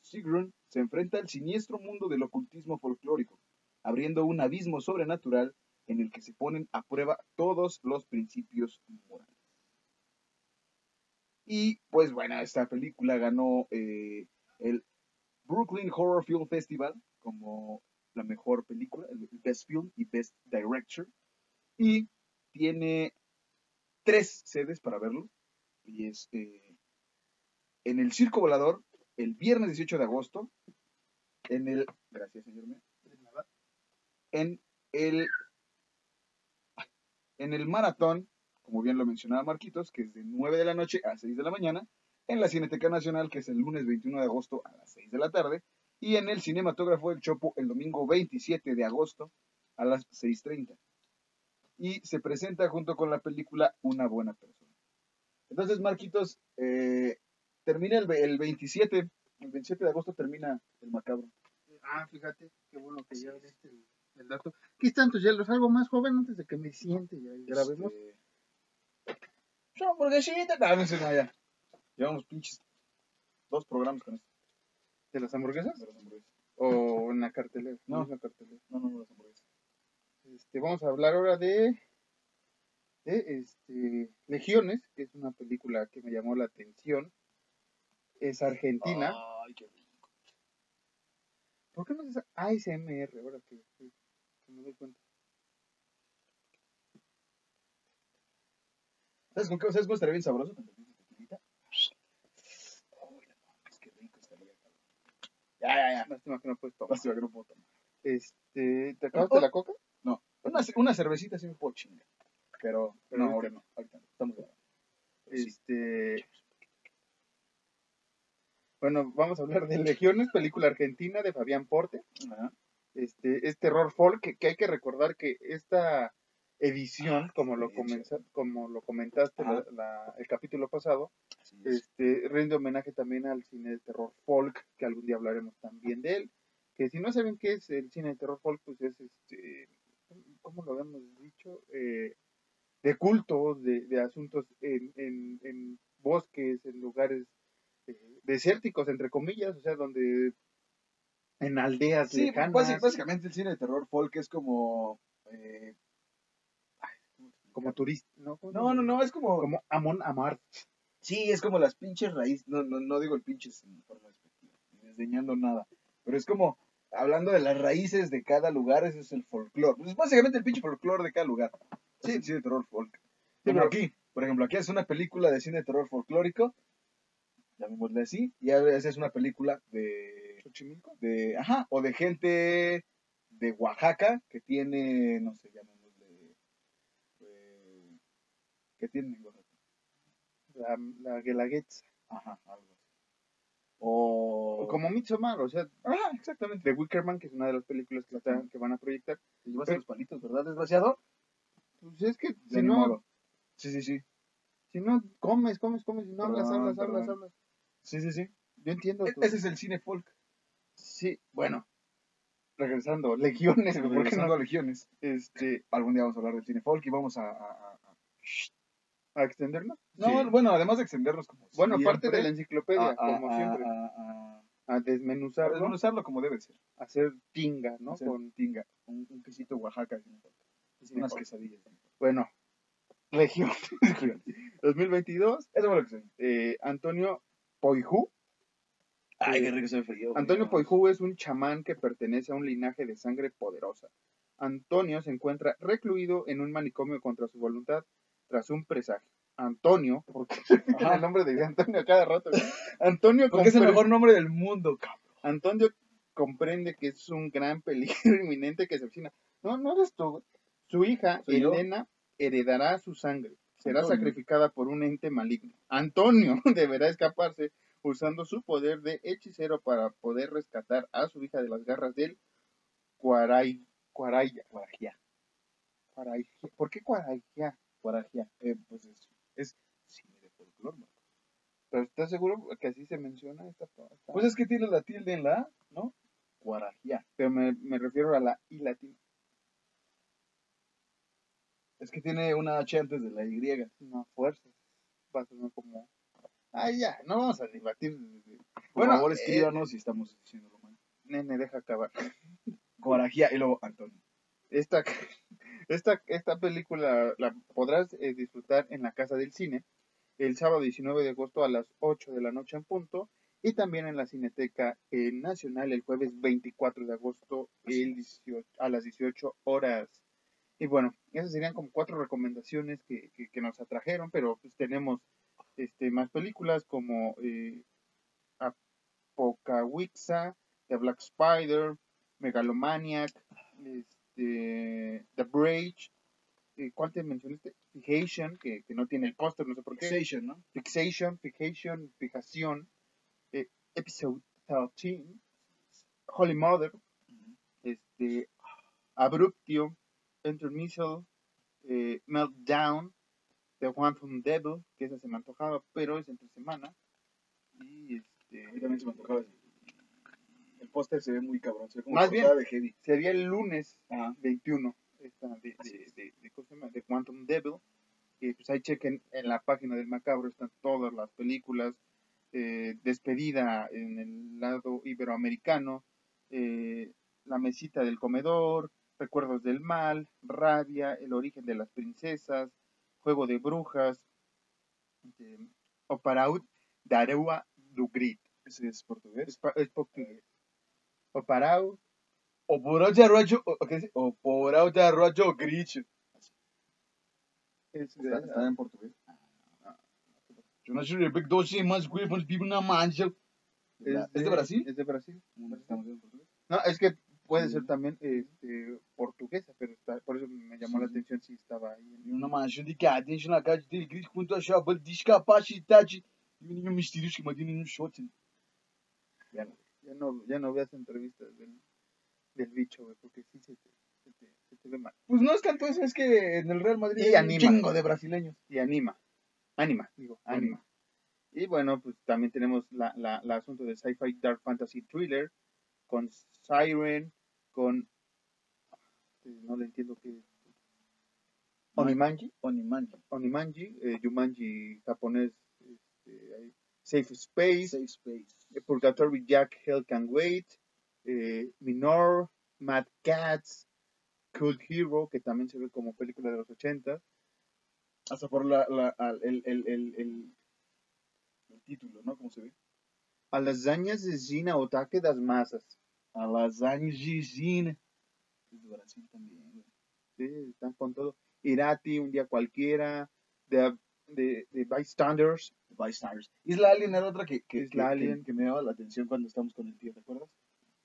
Sigrun se enfrenta al siniestro mundo del ocultismo folclórico, abriendo un abismo sobrenatural en el que se ponen a prueba todos los principios morales. Y pues bueno, esta película ganó eh, el Brooklyn Horror Film Festival como la mejor película, el Best Film y Best Director. Y tiene tres sedes para verlo. Y es eh, en el Circo Volador, el viernes 18 de agosto, en el... Gracias, señor. En el... En el maratón, como bien lo mencionaba Marquitos, que es de 9 de la noche a 6 de la mañana, en la Cineteca Nacional, que es el lunes 21 de agosto a las 6 de la tarde, y en el Cinematógrafo del Chopo el domingo 27 de agosto a las 6.30. Y se presenta junto con la película Una buena persona. Entonces, Marquitos, eh, termina el, el 27. El 27 de agosto termina el macabro. Ah, fíjate, qué bueno que ya diste el, el dato. Aquí están tus hielos, algo más joven antes de que me siente ya y grabemos. Este... Hamburguesita. No, no sé nada ya. Llevamos pinches dos programas con esto. ¿De las hamburguesas? de las hamburguesas. ¿O en la cartelera? No. en la cartelera. No, no, no, las hamburguesas. Este, vamos a hablar ahora de, de este, Legiones, que es una película que me llamó la atención. Es argentina. Ay, qué rico. ¿Por qué no es ASMR ahora que, que- que me doy cuenta? ¿Sabes con qué? ¿Sabes cómo estaría bien sabroso? Con tantita tequilita. Uy, no mames, qué rico estaría. cabrón. Ya, ya, ya. Lástima que no puedes tomar. [LAUGHS] Lástima que no puedo tomar. Este, ¿Te acabaste la coca? No, una, una cervecita sí me puedo chingar. Pero, Pero no, ahorita no. Ahorita no. Estamos grabando. Sí. Este, bueno, vamos a hablar de Legiones, película argentina de Fabián Porte. Ajá. Este, es terror folk, que, que hay que recordar que esta edición, como lo, comenza- como lo comentaste la- la- el capítulo pasado, este, rinde homenaje también al cine de terror folk, que algún día hablaremos también de él. Que si no saben qué es el cine de terror folk, pues es este, ¿cómo lo habíamos dicho? Eh, de cultos, de, de asuntos en, en, en bosques, en lugares eh, desérticos, entre comillas, o sea, donde en aldeas Sí, lejanas. básicamente el cine de terror folk es como. eh, como turista, ¿no? ¿Cómo se No, no, llama? no, es como. Como Amon Amar. Sí, es como las pinches raíces. No, no, no digo el pinches en forma despectiva, ni desdeñando nada. Pero es como hablando de las raíces de cada lugar, ese es el folclore. Pues es básicamente el pinche folclore de cada lugar. Sí, el cine de terror folk. Pero- aquí, por ejemplo, aquí es una película de cine de terror folclórico, llamémosle así, y a veces es una película de, ¿Xochimilco? de, ajá, o de gente de Oaxaca que tiene, no sé, llamémosle, eh, que tienen en Oaxaca. La, la Guelaguetza. Ajá, algo así. O, O como Midsommar, o sea, Ajá, exactamente. de Wickerman, que es una de las películas que, están, que van a proyectar. Te llevas los palitos, ¿verdad, desgraciado? Pues es que si no, modo. Sí, sí, sí. si no comes, comes, comes, y no hablas, Perdón, hablas, hablas, hablas. Sí, sí, sí. Yo entiendo. E- Ese es el cine folk. Sí, bueno. Regresando, legiones, ¿por qué no? legiones. Este, Algún día vamos a hablar del cine folk y vamos a... a- a- a- ¿A extendernos? No, Sí. bueno, además de extendernos como Bueno, siempre, parte de la enciclopedia, a- a- como a- siempre. a- a- A a desmenuzarlo, desmenuzarlo como debe ser. a hacer tinga, ¿no? Hacer Con, tinga, un, un quesito Oaxaca, cine folk. unas quesadillas. bueno, Legión 2022, [LAUGHS] Eso fue lo que sé. eh, Antonio Poijú. Ay, qué rico se ve frío. Antonio Poijú es un chamán que pertenece a un linaje de sangre poderosa. Antonio se encuentra recluido en un manicomio contra su voluntad tras un presagio. Antonio, porque [LAUGHS] Ajá. el nombre de Antonio a cada rato. güey. Antonio, Porque es el mejor nombre del mundo, cabrón. Antonio comprende que es un gran peligro [LAUGHS] inminente que se avecina. No, no eres tú. Su hija, yo. Elena, heredará su sangre. Será Antonio. sacrificada por un ente maligno. Antonio [LAUGHS] deberá escaparse usando su poder de hechicero para poder rescatar a su hija de las garras del Cuaray, Cuaraya. Cuaraya. ¿Por qué Cuaraya? Guarajía. Eh, pues es, es cine de folclore, ¿no? ¿Pero estás seguro que así se menciona esta, esta- Pues es que tiene la tilde en la A, ¿no? Guarajía. Pero me, me refiero a la I latina. Es que tiene una H antes de la Y. No, fuerza. Va a sonar como... Ah, ya, no vamos a debatir. Por Bueno, favor, eh, escríbanos si estamos diciéndolo mal. Nene, deja acabar. [LAUGHS] Guarajía y luego Antonio. Esta, [LAUGHS] esta, esta película la podrás eh, disfrutar en la Casa del Cine el sábado 19 de agosto a las 8 de la noche en punto y también en la Cineteca eh, Nacional el jueves 24 de agosto el 18 a las 18 horas. Y bueno, esas serían como cuatro recomendaciones que, que, que nos atrajeron, pero pues tenemos este, más películas como eh, Apocalypse, The Black Spider, Megalomaniac, este, The Bridge, eh, ¿cuál te mencionaste? Fixation, que, que no tiene el póster, no sé por qué. Fixation, ¿no? Fixation, Fixation, Fijación, eh, Episode 13, Holy Mother, este, Abruptio, Intermissal, eh, Meltdown, The One from Devil, que esa se me antojaba, pero es entre semana. Y A mí este, también se me antojaba. Póster se ve muy cabrón, se ve como Más bien- portada de heavy. sería el lunes Ajá. 21 esta de, de, de, de, ¿cómo se llama? de Quantum Devil. Y pues ahí chequen en la página del Macabro, están todas las películas. eh, despedida en el lado iberoamericano, eh, La mesita del comedor, Recuerdos del mal, Rabia, El origen de las princesas, Juego de brujas, eh, Oparaut Darewa du Grit. Ese es portugués. Es, pa- es portugués. Oparaut O por allá rollo, o, o ¿qué dice? O por allá rollo gricho. es, Está, está en portugués. Ah. Yo no soy Rebecca Doce, más güey, pues vivo una mancha. ¿Es de Brasil? Es de Brasil. ¿Cómo estamos en portugués? No, es que puede Sí. ser también este, portuguesa, pero está, por eso me llamó la Sí. atención si estava aí. E uma mancha de cadência na casa dele, grito quanto achava discapacidade. E o menino misterioso que imagina um shot. Ya no, ya no veas entrevistas del, del bicho, güey, porque sí se te, se te, se te ve mal. Pues no es tanto eso, es que en el Real Madrid Y hay un anima. chingo de brasileños. Y anima, anima, digo, anima. Y bueno, pues también tenemos la, la, la asunto de sci-fi dark fantasy thriller con Siren, con... eh, No le entiendo qué... Onimanji. Onimanji. Onimanji, eh, Jumanji japonés, este, ahí, Safe Space, Safe Space. eh, Purgatory Jack, Hell Can Wait, eh, Minor, Mad Cats, Cult Hero, que también se ve como película de los 80, Hasta por la, la, el, el, el, el, el título, ¿no? ¿Cómo se ve? A lasanhas de Gina Otake das Masas. A lasaña Gigina. Es de Brasil también, güey. Sí, están con todo. Irati, Un Día Cualquiera, de, de, de Bystanders, Bystanders. Isla Alien era otra que, que, Isla que- Alien. que, me daba la atención cuando estábamos con el tío, ¿te acuerdas?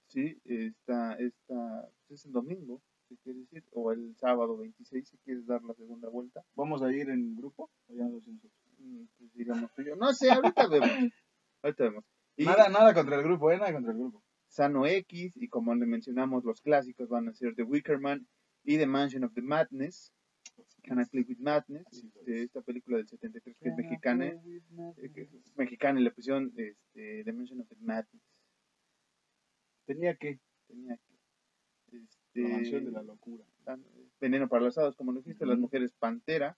sí, está, está, pues es el domingo, si quieres decir, o el sábado 26, si quieres dar la segunda vuelta. ¿Vamos a ir en grupo? ¿O ya no lo hacemos nosotros? Mm, Pues diríamos tú y yo. No sé, ahorita vemos. [LAUGHS] Ahorita vemos. Y Nada, nada contra el grupo, ¿eh? Nada contra el grupo. Sano X, y como le mencionamos, los clásicos van a ser The Wicker Man y The Mansion of the Madness. Can I Play with Madness? Este, es. esta película del 73 que es Can mexicana. eh, que es mexicana y le pusieron este, The Mansion of the Madness. Tenía que. Tenía que. La mansión Este, de la locura. Veneno para los Hados, como lo dijiste, Las. Mujeres Pantera.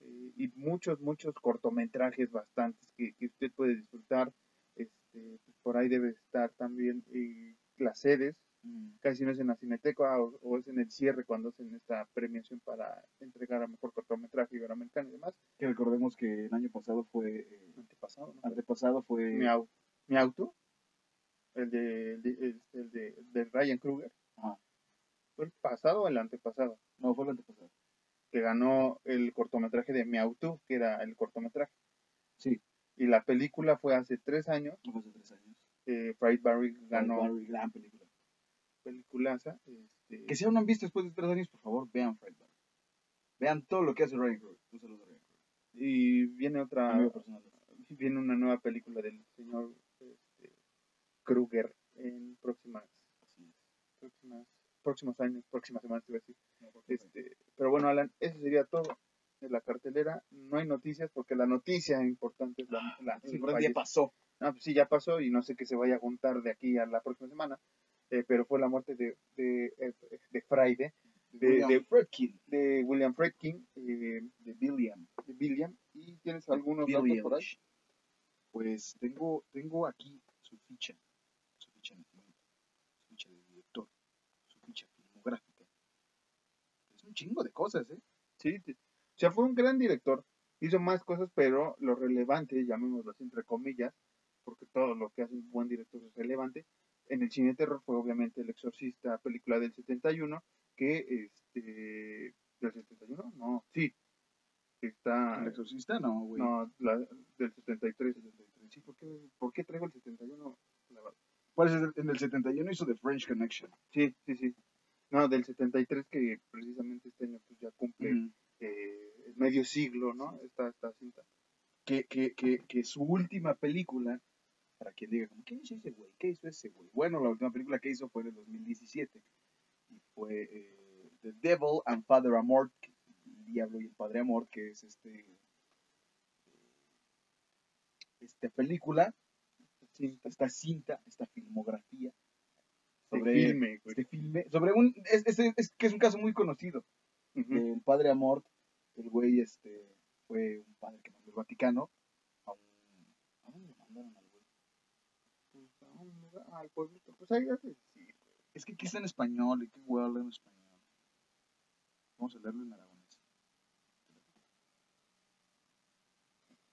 eh, y muchos, muchos cortometrajes bastantes que, que usted puede disfrutar. Este, pues por ahí debe estar también eh, las sedes. Mm. casi no es en la Cineteca o, o es en el cierre cuando hacen esta premiación para entregar a mejor cortometraje iberoamericano y demás. Que recordemos que el año pasado fue. eh, Antepasado, ¿no? antepasado fue. Mi, au- mi auto, el de, el de, el- el de, de Ryan Kruger, Ajá. fue el pasado o el antepasado, No, fue el antepasado. que ganó el cortometraje de Mi auto, que era el cortometraje. Sí, Y la película fue hace tres años, no fue hace tres años. eh, Fried Barry ganó Barry, gran película. Peliculaza. Este, Que si aún no han visto después de tres años, por favor, vean Fried Barry. Vean todo lo que hace Ryan Kruger. Un saludo a Ryan y viene otra, Amigo personal. viene una nueva película del señor este, Kruger en próximas, próximas, próximos años, próximas semanas, te iba a decir. No, Este, pero bueno, Alan, eso sería todo de la cartelera. No hay noticias porque la noticia importante es la, la Sí, falle- pasó. Ah, pues sí, ya pasó y no sé qué se vaya a juntar de aquí a la próxima semana. Eh, pero fue la muerte de, de, eh, de Friday, De- William de- William Friedkin, eh, De William. de William. ¿Y tienes algunos datos por ahí? Pues tengo, tengo aquí su ficha, su ficha nacimiento, su ficha de director, su ficha filmográfica. Es un chingo de cosas, ¿eh? Sí, te- o sea, fue un gran director. Hizo más cosas, pero lo relevante, llamémoslo así entre comillas, porque todo lo que hace un buen director es relevante. En el cine terror fue obviamente El Exorcista, película del 71, que este. ¿Del 71? No, sí. Está. El exorcista, no, güey. No, la, del 73. Sí, ¿por qué, ¿por qué traigo el 71? La verdad. Parece que en el 71 hizo The French Connection. Sí, sí, sí. No, del 73 que precisamente este año pues, ya cumple Mm. eh, medio siglo, ¿no? Esta, esta cinta. que, que, que, que su última película, para quien diga, como, ¿qué hizo ese güey? ¿Qué hizo ese güey? Bueno, la última película que hizo fue en el 2017 y fue eh, The Devil and Father Amor, el diablo y el padre Amor, que es este eh, esta película esta cinta, esta filmografía sobre filme, güey. este filme, sobre un, es, es- es que es un caso muy conocido, del padre Amort, el güey este, fue un padre que mandó el Vaticano a un, ¿a dónde lo mandaron a al pueblito. Pues ahí hace. Sí, Es que aquí está en español, y qué huevo en español. Vamos a leerlo en aragonés.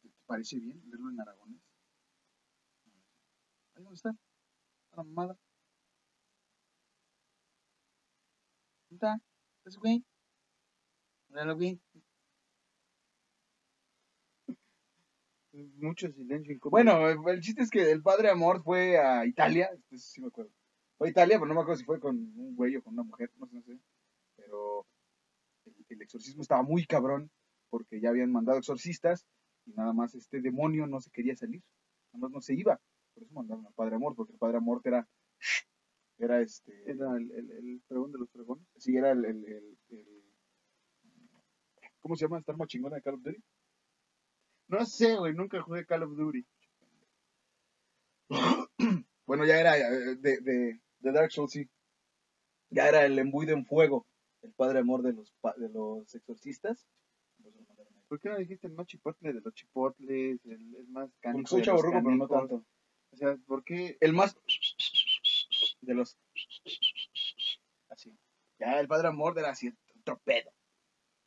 ¿Te parece bien leerlo en aragonés? Ahí dónde está, la mamada. ¿Dónde está? ¿Ese güey? Míralo, güey. Mucho silencio incómodo. Bueno, el chiste es que el padre Amor fue a Italia, esto sí me acuerdo. Fue a Italia, pero no me acuerdo si fue con un güey o con una mujer, no sé, no sé. Pero el, el exorcismo estaba muy cabrón porque ya habían mandado exorcistas y nada más este demonio no se quería salir, nada más no se iba. Por eso mandaron al padre Amor, porque el padre Amor era, era este, Era el, el, el pregón de los pregones. sí, era el, el, el- el- ¿cómo se llama esta arma chingona de Call of Duty? No sé, güey, nunca jugué Call of Duty. [CLEARS THROAT] Bueno, ya era eh, de, de, de Dark Souls, sí. Ya era el embuido en fuego, el padre amor de los, de los exorcistas. Por eso lo mandaron ahí. ¿Por qué no dijiste el más chipotle de los chipotles, el, el más Porque cánico soy chavorruco, pero no tanto. O sea, ¿por qué? El más de los así. Ya el padre amor era así, otro pedo.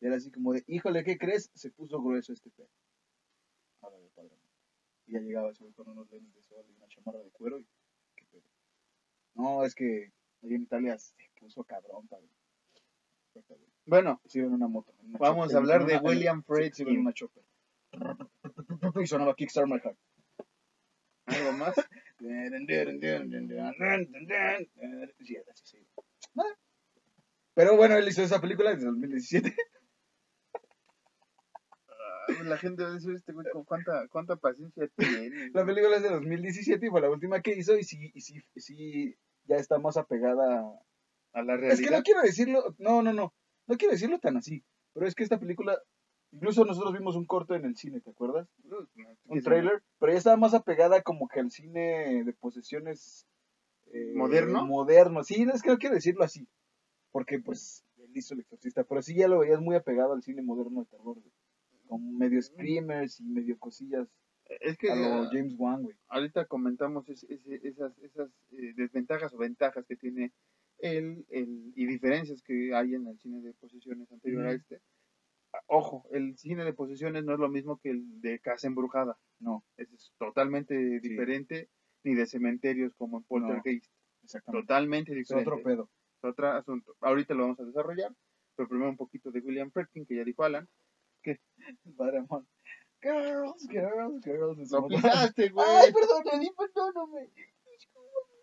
Era así como de, híjole, ¿qué crees? Se puso grueso este pedo. El padre. Y ya llegaba ese güey con unos lentes de sol y una chamarra de cuero y qué pedo. No, es que ahí en Italia se puso cabrón, padre. Bueno, iba en una moto. en una vamos chopper, a hablar de una- William sí, iba en Friedkin. una chopper. Y sonaba Kickstart My Heart. ¿Algo más? Sí, iba. Nada. Pero bueno, él hizo esa película desde 2017. Ah, La gente va a decir, este güey, ¿con ¿cuánta, cuánta paciencia tiene? La película es de 2017 y fue la última que hizo y sí, y sí, y sí ya está más apegada. A la Es que realidad. no quiero decirlo, no, no, no, no quiero decirlo tan así, pero es que esta película, incluso nosotros vimos un corto en el cine, ¿te acuerdas? Un trailer, pero ya estaba más apegada como que al cine de posesiones eh, ¿Moderno? Moderno, sí, es que no quiero decirlo así, porque pues él hizo el exorcista, pero sí ya lo veías muy apegado al cine moderno de terror, güey, con medio screamers y medio cosillas Es que a lo ah, James Wan, güey. ahorita comentamos es- ese- esas, esas eh, desventajas o ventajas que tiene él, el, y diferencias que hay en el cine de posesiones anterior a este. Ojo, el cine de posesiones no es lo mismo que el de casa embrujada. No, Es, es totalmente diferente, ni de cementerios como en Poltergeist. exactamente. Totalmente Es diferente. otro pedo. Es otro asunto. Ahorita lo vamos a desarrollar, pero primero un poquito de William Friedkin, que ya dijo Alan. Padre amor. Girls, girls, girls. Lo pisaste, [LAUGHS] güey. Ay, perdón, perdóname. Discúlpame.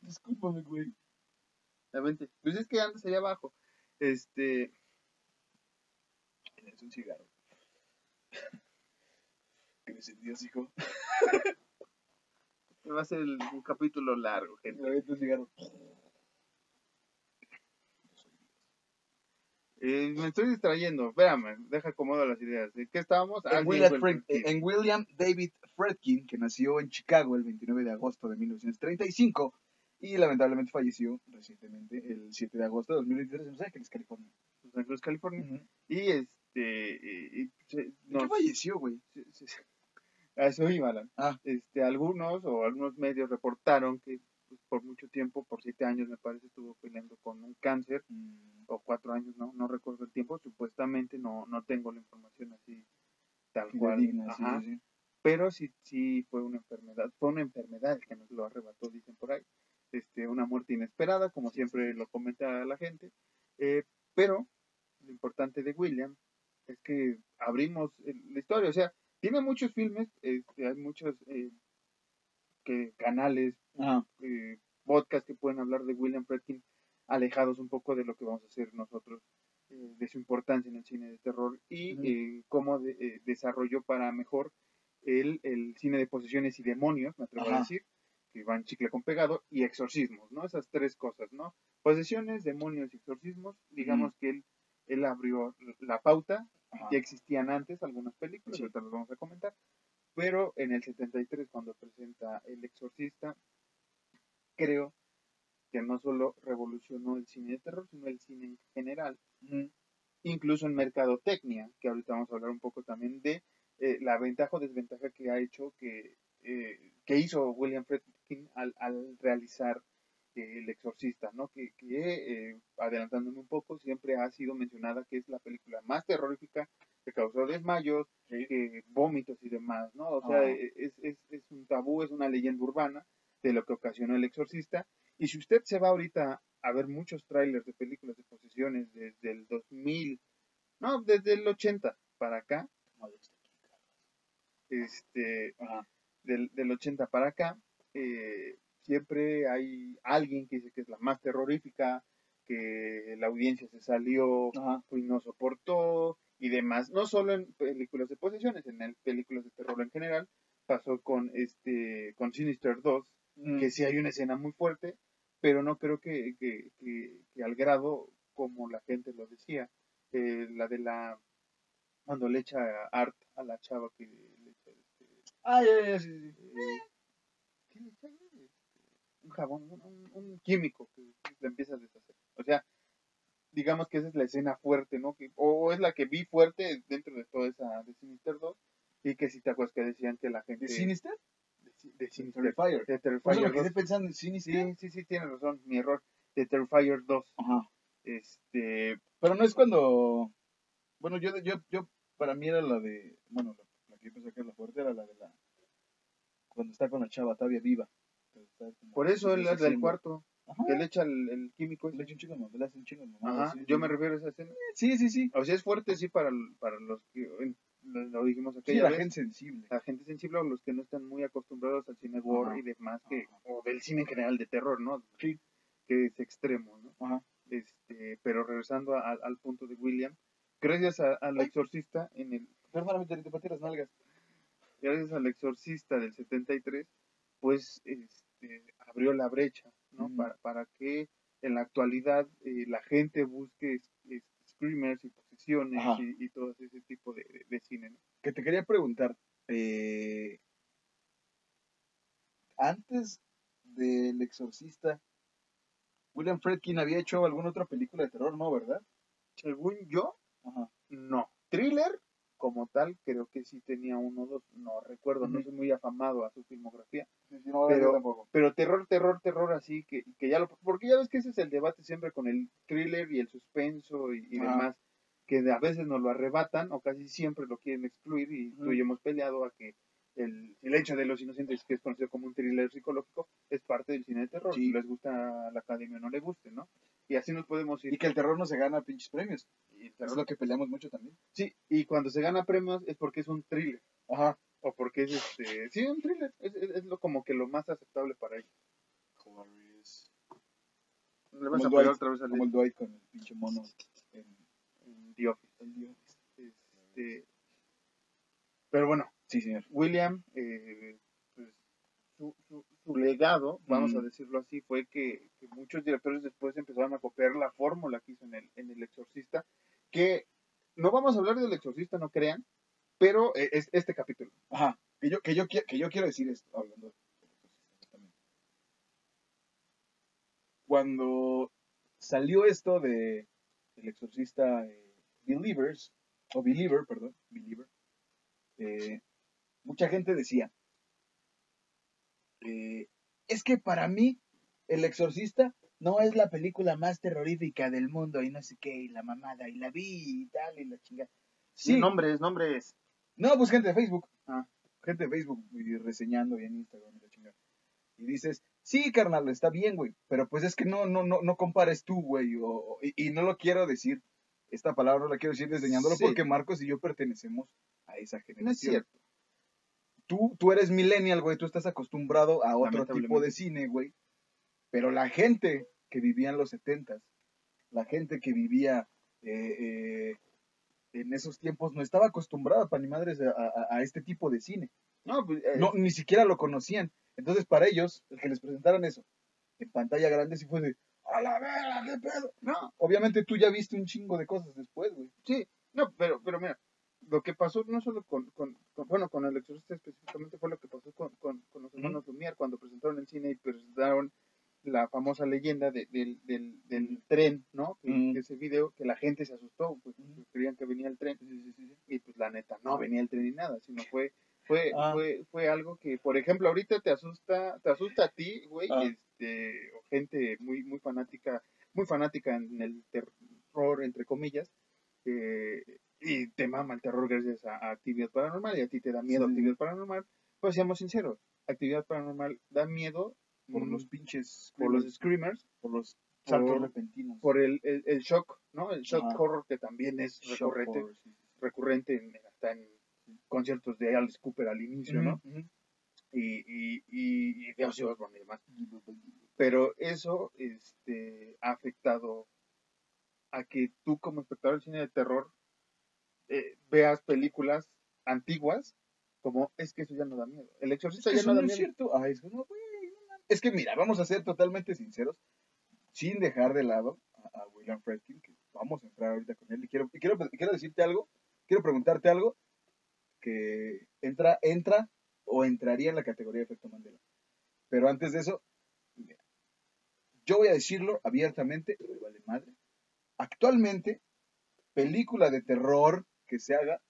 Discúlpame, güey. Ya vente. Pues es que andas allá abajo. Este, Es un cigarro. Que me sentidos, hijo. va a ser un capítulo largo, gente. Me un cigarro. Eh, me estoy distrayendo. Espérame, deja acomodo las ideas. ¿De qué estábamos? Ah, En sí, William, en David Fredkin, que nació en Chicago el 29 de agosto de 1935 y lamentablemente falleció recientemente el 7 de agosto de 2023 en Los Ángeles, California. Los Ángeles, California. ¿De Y este. y- y se- qué nos- falleció, güey? a eso iba, Alan. Ah. Este, algunos o algunos medios reportaron que pues, por mucho tiempo, por siete años me parece, estuvo peleando con un cáncer, Mm, o cuatro años, no, no recuerdo el tiempo, supuestamente no, no tengo la información así tal cual. fidedigna, sí, Ajá. sí, sí. pero sí, sí fue una enfermedad, fue una enfermedad que nos lo arrebató, dicen por ahí, este, una muerte inesperada, como siempre lo comenta la gente, eh, pero lo importante de William es que abrimos el- la historia, o sea, tiene muchos filmes, este, hay muchos eh, que, canales, Ajá. eh, podcasts que pueden hablar de William Friedkin, alejados un poco de lo que vamos a hacer nosotros, eh, de su importancia en el cine de terror y eh, cómo de- eh, desarrolló para mejor el, el cine de posesiones y demonios, me atrevo a decir, que van chicle con pegado, y exorcismos, ¿no? Esas tres cosas, ¿no? Posesiones, demonios y exorcismos, digamos que él, él abrió la pauta, Ajá. ya existían antes algunas películas, Sí. ahorita las vamos a comentar, pero en el 73 cuando presenta El Exorcista, creo que no solo revolucionó el cine de terror, sino el cine en general, incluso en mercadotecnia, que ahorita vamos a hablar un poco también de eh, la ventaja o desventaja que ha hecho que, eh, que hizo William Friedkin al, al realizar eh, El Exorcista, ¿no? Que, que adelantándome un poco, siempre ha sido mencionada que es la película más terrorífica que causó desmayos, vómitos y demás, ¿no? O sea, ah. es, es, es un tabú, es una leyenda urbana de lo que ocasionó El Exorcista. Y si usted se va ahorita a ver muchos trailers de películas de posesiones desde el 2000, no, desde el 80 para acá, este, del, del 80 para acá, eh, siempre hay alguien que dice que es la más terrorífica, que la audiencia se salió y no soportó y demás. No solo en películas de posesiones, en películas de terror en general. Pasó con este con Sinister 2, que sí hay una escena muy fuerte, pero no creo que, que, que, al grado como la gente lo decía. Eh, la de la cuando le echa art a la chava que Ah, ya, sí, sí. Un jabón, un, químico que le empieza a deshacer. O sea, digamos que esa es la escena fuerte, ¿no? Que, o es la que vi fuerte dentro de toda esa de Sinister 2. Y que si te acuerdas que decían que la gente. ¿De Sinister? De, Sinister. Terrifier. De Terrifier. me quedé pensando en Sinister. Sí, sí, sí, tienes razón. Mi error. De Terrifier 2. Ajá. Este. Pero no es cuando. Bueno, yo, yo, yo, para mí era la de. Bueno, que pensé que la fuerte era la de la. Cuando está con la chava todavía viva. Por eso es la del cuarto. Que le echa el, químico. Le echa un chingo, le hace un chingo. Ajá, yo me refiero a esa escena. Sí, sí, sí. O sea, es fuerte, sí, para, para los que. Lo dijimos aquella sí, la gente sensible. La gente sensible o los que no están muy acostumbrados al cine gore y demás, que, o del cine en general de terror, ¿no? Sí. Que es extremo, ¿no? Ajá. Este, pero regresando al punto de William, gracias al exorcista en el Perdóname, te, te las nalgas. Gracias al exorcista del 73, pues este, abrió la brecha, ¿no? Para, para que en la actualidad eh, la gente busque screamers y posiciones y, todo ese tipo de, cine, ¿no? Que te quería preguntar, eh, antes del exorcista, William Fredkin había hecho alguna otra película de terror, ¿no? ¿Verdad? Según yo, no. Thriller, como tal, creo que sí tenía uno o dos, no recuerdo, no soy muy afamado a su filmografía. pero, pero terror, terror, terror, así que, que ya lo. Porque ya ves que ese es el debate siempre con el thriller y el suspenso y, demás, que a veces nos lo arrebatan o casi siempre lo quieren excluir y tú y hemos peleado a que el hecho de los inocentes, que es conocido como un thriller psicológico, es parte del cine de terror. Si les gusta la academia o no le guste, ¿no? Y así nos podemos ir. Y que el terror no se gana pinches premios. Y el terror es lo que peleamos mucho también. Sí, y cuando se gana premios es porque es un thriller. Ajá. O porque es este. Sí, un thriller. Es, es, lo, como que lo más aceptable para ellos. Le vas a pegar otra vez al Como el Dwight con el pinche mono en, en The Office. Este, pero bueno, sí, señor. William, eh, su, legado, vamos a decirlo así, fue que, muchos directores después empezaron a copiar la fórmula que hizo en el, en el Exorcista, que no vamos a hablar del Exorcista, no crean, pero e, es este capítulo. Ajá, que yo, que yo, que yo quiero decir esto, hablando del Exorcista también. Cuando salió esto de El Exorcista eh, Believers, o Believer, perdón, Believer, eh, mucha gente decía, eh, es que para mí, El Exorcista no es la película más terrorífica del mundo y no sé qué, y la mamada, y la vi y tal, y la chingada. Sí, nombres, nombres. No, pues gente de Facebook. Ah, gente de Facebook y reseñando y en Instagram y la chingada. Y dices, sí, carnal, está bien, güey, pero pues es que no, no, no, no compares tú, güey, y, no lo quiero decir, esta palabra no la quiero decir desdeñándolo porque Marcos y yo pertenecemos a esa generación. No es cierto tú, tú eres millennial, güey, tú estás acostumbrado a otro tipo de cine, güey. Pero la gente que vivía en los setentas, la gente que vivía eh, eh, en esos tiempos no estaba acostumbrada, para ni madres, a, este tipo de cine. No, pues, eh, no, ni siquiera lo conocían. Entonces, para ellos, el que les presentaran eso en pantalla grande, sí fue de, a la verga, qué pedo. No, obviamente tú ya viste un chingo de cosas después, güey. Sí, no, pero, pero mira, lo que pasó no solo con, con, con- bueno, con el exorcista específicamente fue lo que pasó con, los hermanos Lumière cuando presentaron el cine y presentaron la famosa leyenda de- del, del, del tren, ¿no? Ese video que la gente se asustó, pues Ujú. creían que venía el tren Sí, sí, sí, sí. y pues la neta no venía el tren ni nada, sino fue fue [LAUGHS] Ah. fue fue algo que por ejemplo ahorita te asusta te asusta a ti, güey, Ah. este o gente muy muy fanática, muy fanática en el terror entre comillas. eh, y te mama el terror gracias a, a actividad paranormal y a ti te da miedo Sí. actividad paranormal, pues seamos sinceros, actividad paranormal da miedo Por mm, los pinches. por los screamers, por los saltos repentinos. por el, el, el shock, ¿no? El shock horror que también es recurrente, horror, sí, recurrente en, hasta en conciertos de Alice Cooper al inicio, ¿no? Y, y, y, y Osbourne y demás. Pero eso este, ha afectado a que tú como espectador del cine de terror eh, veas películas antiguas como es que eso ya no da miedo. El Es exorcista que ya no no da es miedo. cierto. Ay, es que no, güey, no mames. Es que mira, vamos a ser totalmente sinceros, sin dejar de lado a, a William Friedkin, que vamos a entrar ahorita con él. Y quiero, y quiero, quiero decirte algo, quiero preguntarte algo que entra, entra o entraría en la categoría de efecto Mandela. Pero antes de eso, mira, yo voy a decirlo abiertamente, me vale madre. Actualmente, película de terror que se haga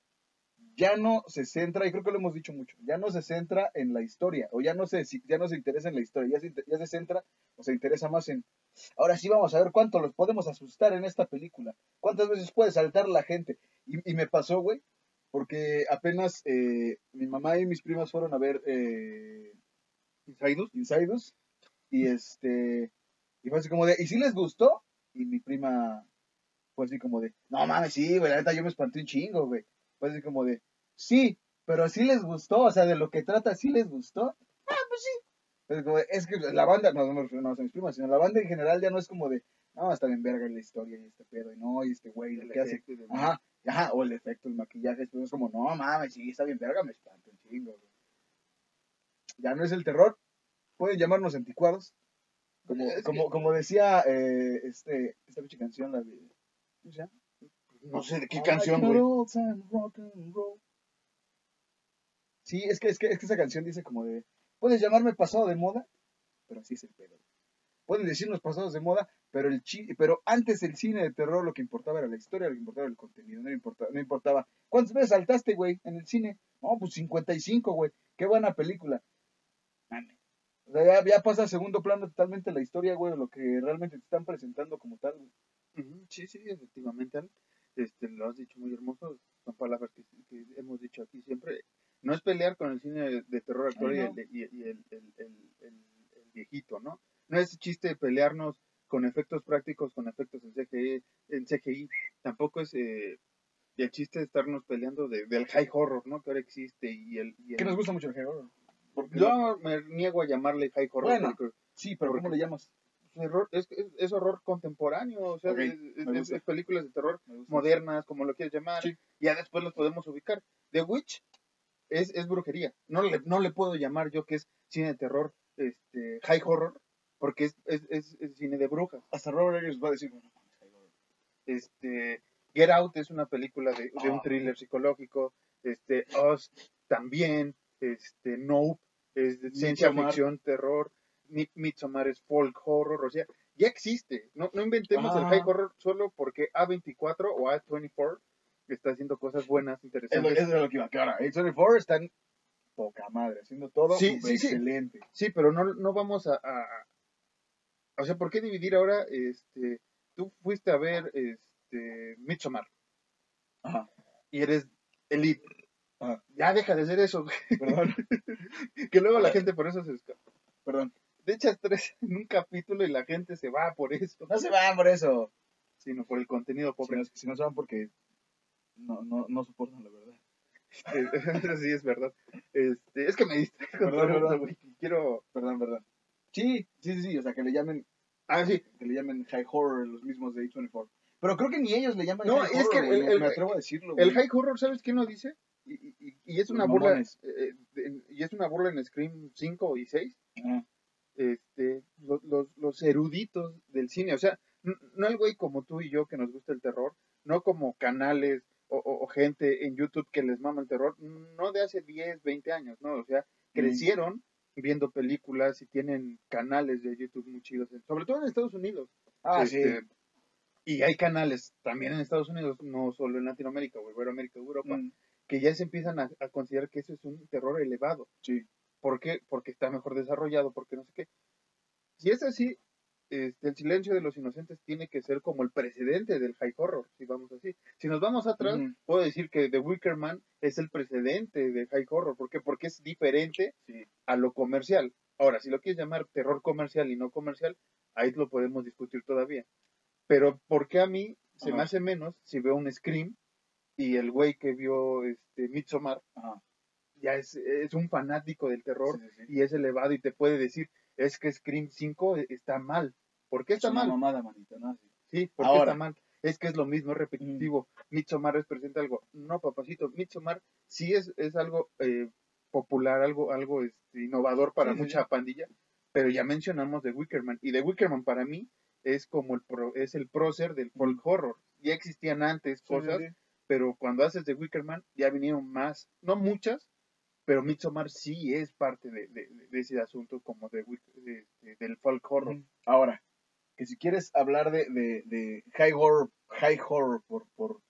ya no se centra, y creo que lo hemos dicho mucho, ya no se centra en la historia, o ya no se, ya no se interesa en la historia, ya se, centra o se interesa más en, ahora sí vamos a ver cuánto los podemos asustar en esta película, cuántas veces puede saltar la gente. Y, me pasó, güey, porque apenas eh, mi mamá y mis primas fueron a ver eh, Insidus, Inside Us, y este, y fue así como de, ¿y si les gustó? Y mi prima fue así como de, no mames, sí, güey, la neta yo me espanté un chingo, güey. Fue así como de, sí, pero sí les gustó, o sea, de lo que trata, sí les gustó. Ah, pues sí. Es, como de, es que la banda, no, no no, a mis primas, sino la banda en general ya no es como de, no, está bien verga la historia y este pedo, y no, y este güey, lo que hace. Ajá, ajá, o el efecto, el maquillaje, es como, no mames, sí, está bien verga, me espanto un chingo, güey. Ya no es el terror, pueden llamarnos anticuados. Como, como, como decía eh, este, esta pinche canción, la de. No sé de qué I canción, güey. Sí, es que, es, que, es que esa canción dice como de. Puedes llamarme pasado de moda, pero así es el pedo. Pueden decirnos pasados de moda, pero el chi pero antes el cine de terror lo que importaba era la historia, lo que importaba era el contenido, no importaba, no importaba. ¿Cuántas veces saltaste, güey, en el cine? No, pues 55, güey. Qué buena película. Mames. O sea, ya, ya pasa a segundo plano totalmente la historia, güey, lo que realmente te están presentando como tal, güey. Sí, sí, efectivamente. Este, lo has dicho muy hermoso. Son palabras que, que hemos dicho aquí siempre. No es pelear con el cine de, de terror actual y, el, y- y el, el- el- el- el viejito, ¿no? No es chiste de pelearnos con efectos prácticos, con efectos en CGI. En CGI. Tampoco es eh, el chiste de estarnos peleando de- del high horror, ¿no? Que ahora existe y el... y el- Que nos gusta mucho el horror. Porque Yo me niego a llamarle high horror Bueno, porque Sí, pero ¿cómo le llamas? Es, horror- es, es- es horror contemporáneo, o sea, es, películas de terror modernas, como lo quieras llamar, Sí. ya después los podemos ubicar. The Witch es, es brujería. No le, no le puedo llamar yo que es cine de terror, este, high horror, porque es, es, cine de brujas. Hasta Robert Eggers va a decir, bueno, horror. Este, Get Out es una película de, de un Ah. thriller psicológico. Este, Us también. Este, Nope es de ciencia ficción, terror. Mi- Midsommar es folk horror. O sea, ya existe. No, no inventemos el high horror solo porque A24 o A24 está haciendo cosas buenas, interesantes. eso es lo que iba. Que ahora, A24 están poca madre, haciendo todo Sí, sí, sí. excelente. Sí, pero no, no vamos a, a- O sea, ¿por qué dividir ahora? Este, tú fuiste a ver este, Midsommar Ajá, y eres elite. Ajá. Ya deja de hacer eso, perdón, [LAUGHS] que luego la gente por eso se escapa. perdón. Te echas tres [LAUGHS] en un capítulo y la gente se va por eso, No se van por eso. sino por el contenido pobre. no, si no se van porque no, no, no soportan la verdad. Eh, [LAUGHS] sí, es verdad. Este, es que me güey. Quiero. Perdón, perdón. Sí, sí, sí, sí, o sea, que le llamen, Ah, sí. que le llamen high horror los mismos de A24. Pero creo que ni ellos le llaman No, high es que horror, güey, el- el- me atrevo a decirlo. El high horror, ¿sabes qué no dice? Y, y- y- es una Los burla. eh, de- y es una burla en Scream 5 y 6. Ah, Este, los, los, eruditos del cine. O sea, no el güey como tú y yo que nos gusta el terror, no como canales o, o- o gente en YouTube que les mama el terror, no de hace 10, 20 años, ¿no? O sea, crecieron viendo películas y tienen canales de YouTube muy chidos, sobre todo en Estados Unidos. Ah, Este, sí. Y hay canales también en Estados Unidos, no solo en Latinoamérica o Iberoamérica, Europa, Mm, que ya se empiezan a, a considerar que eso es un terror elevado. sí. ¿Por qué? Porque está mejor desarrollado, porque no sé qué. Si es así, este, el silencio de los inocentes tiene que ser como el precedente del high horror, si vamos así. Si nos vamos atrás, puedo decir que The Wicker Man es el precedente del high horror. ¿Por qué? Porque es diferente Sí. a lo comercial. Ahora, si lo quieres llamar terror comercial y no comercial, ahí lo podemos discutir todavía. Pero ¿por qué a mí se me hace menos si veo un Scream y el güey que vio este Midsommar Ajá. Ya es, es un fanático del terror Sí, sí, sí. y es elevado y te puede decir, es que Scream 5 está mal. ¿Por qué está Es una mal? mamada, manita, ¿no? Sí. ¿por qué está mal? Es que es lo mismo, es repetitivo. Midsommar representa algo. No, papacito, Midsommar sí es, es algo eh, popular, algo, algo este, innovador para Sí, mucha pandilla, pero ya mencionamos The Wickerman. Y The Wickerman para mí es como el pro- es el prócer del folk horror. Ya existían antes cosas, pero cuando haces The Wickerman ya vinieron más, no muchas, pero Midsommar sí es parte de, de- de ese asunto como de, Wick- de- de- del folk horror. Ahora, que si quieres hablar de, high horror, high horror por, por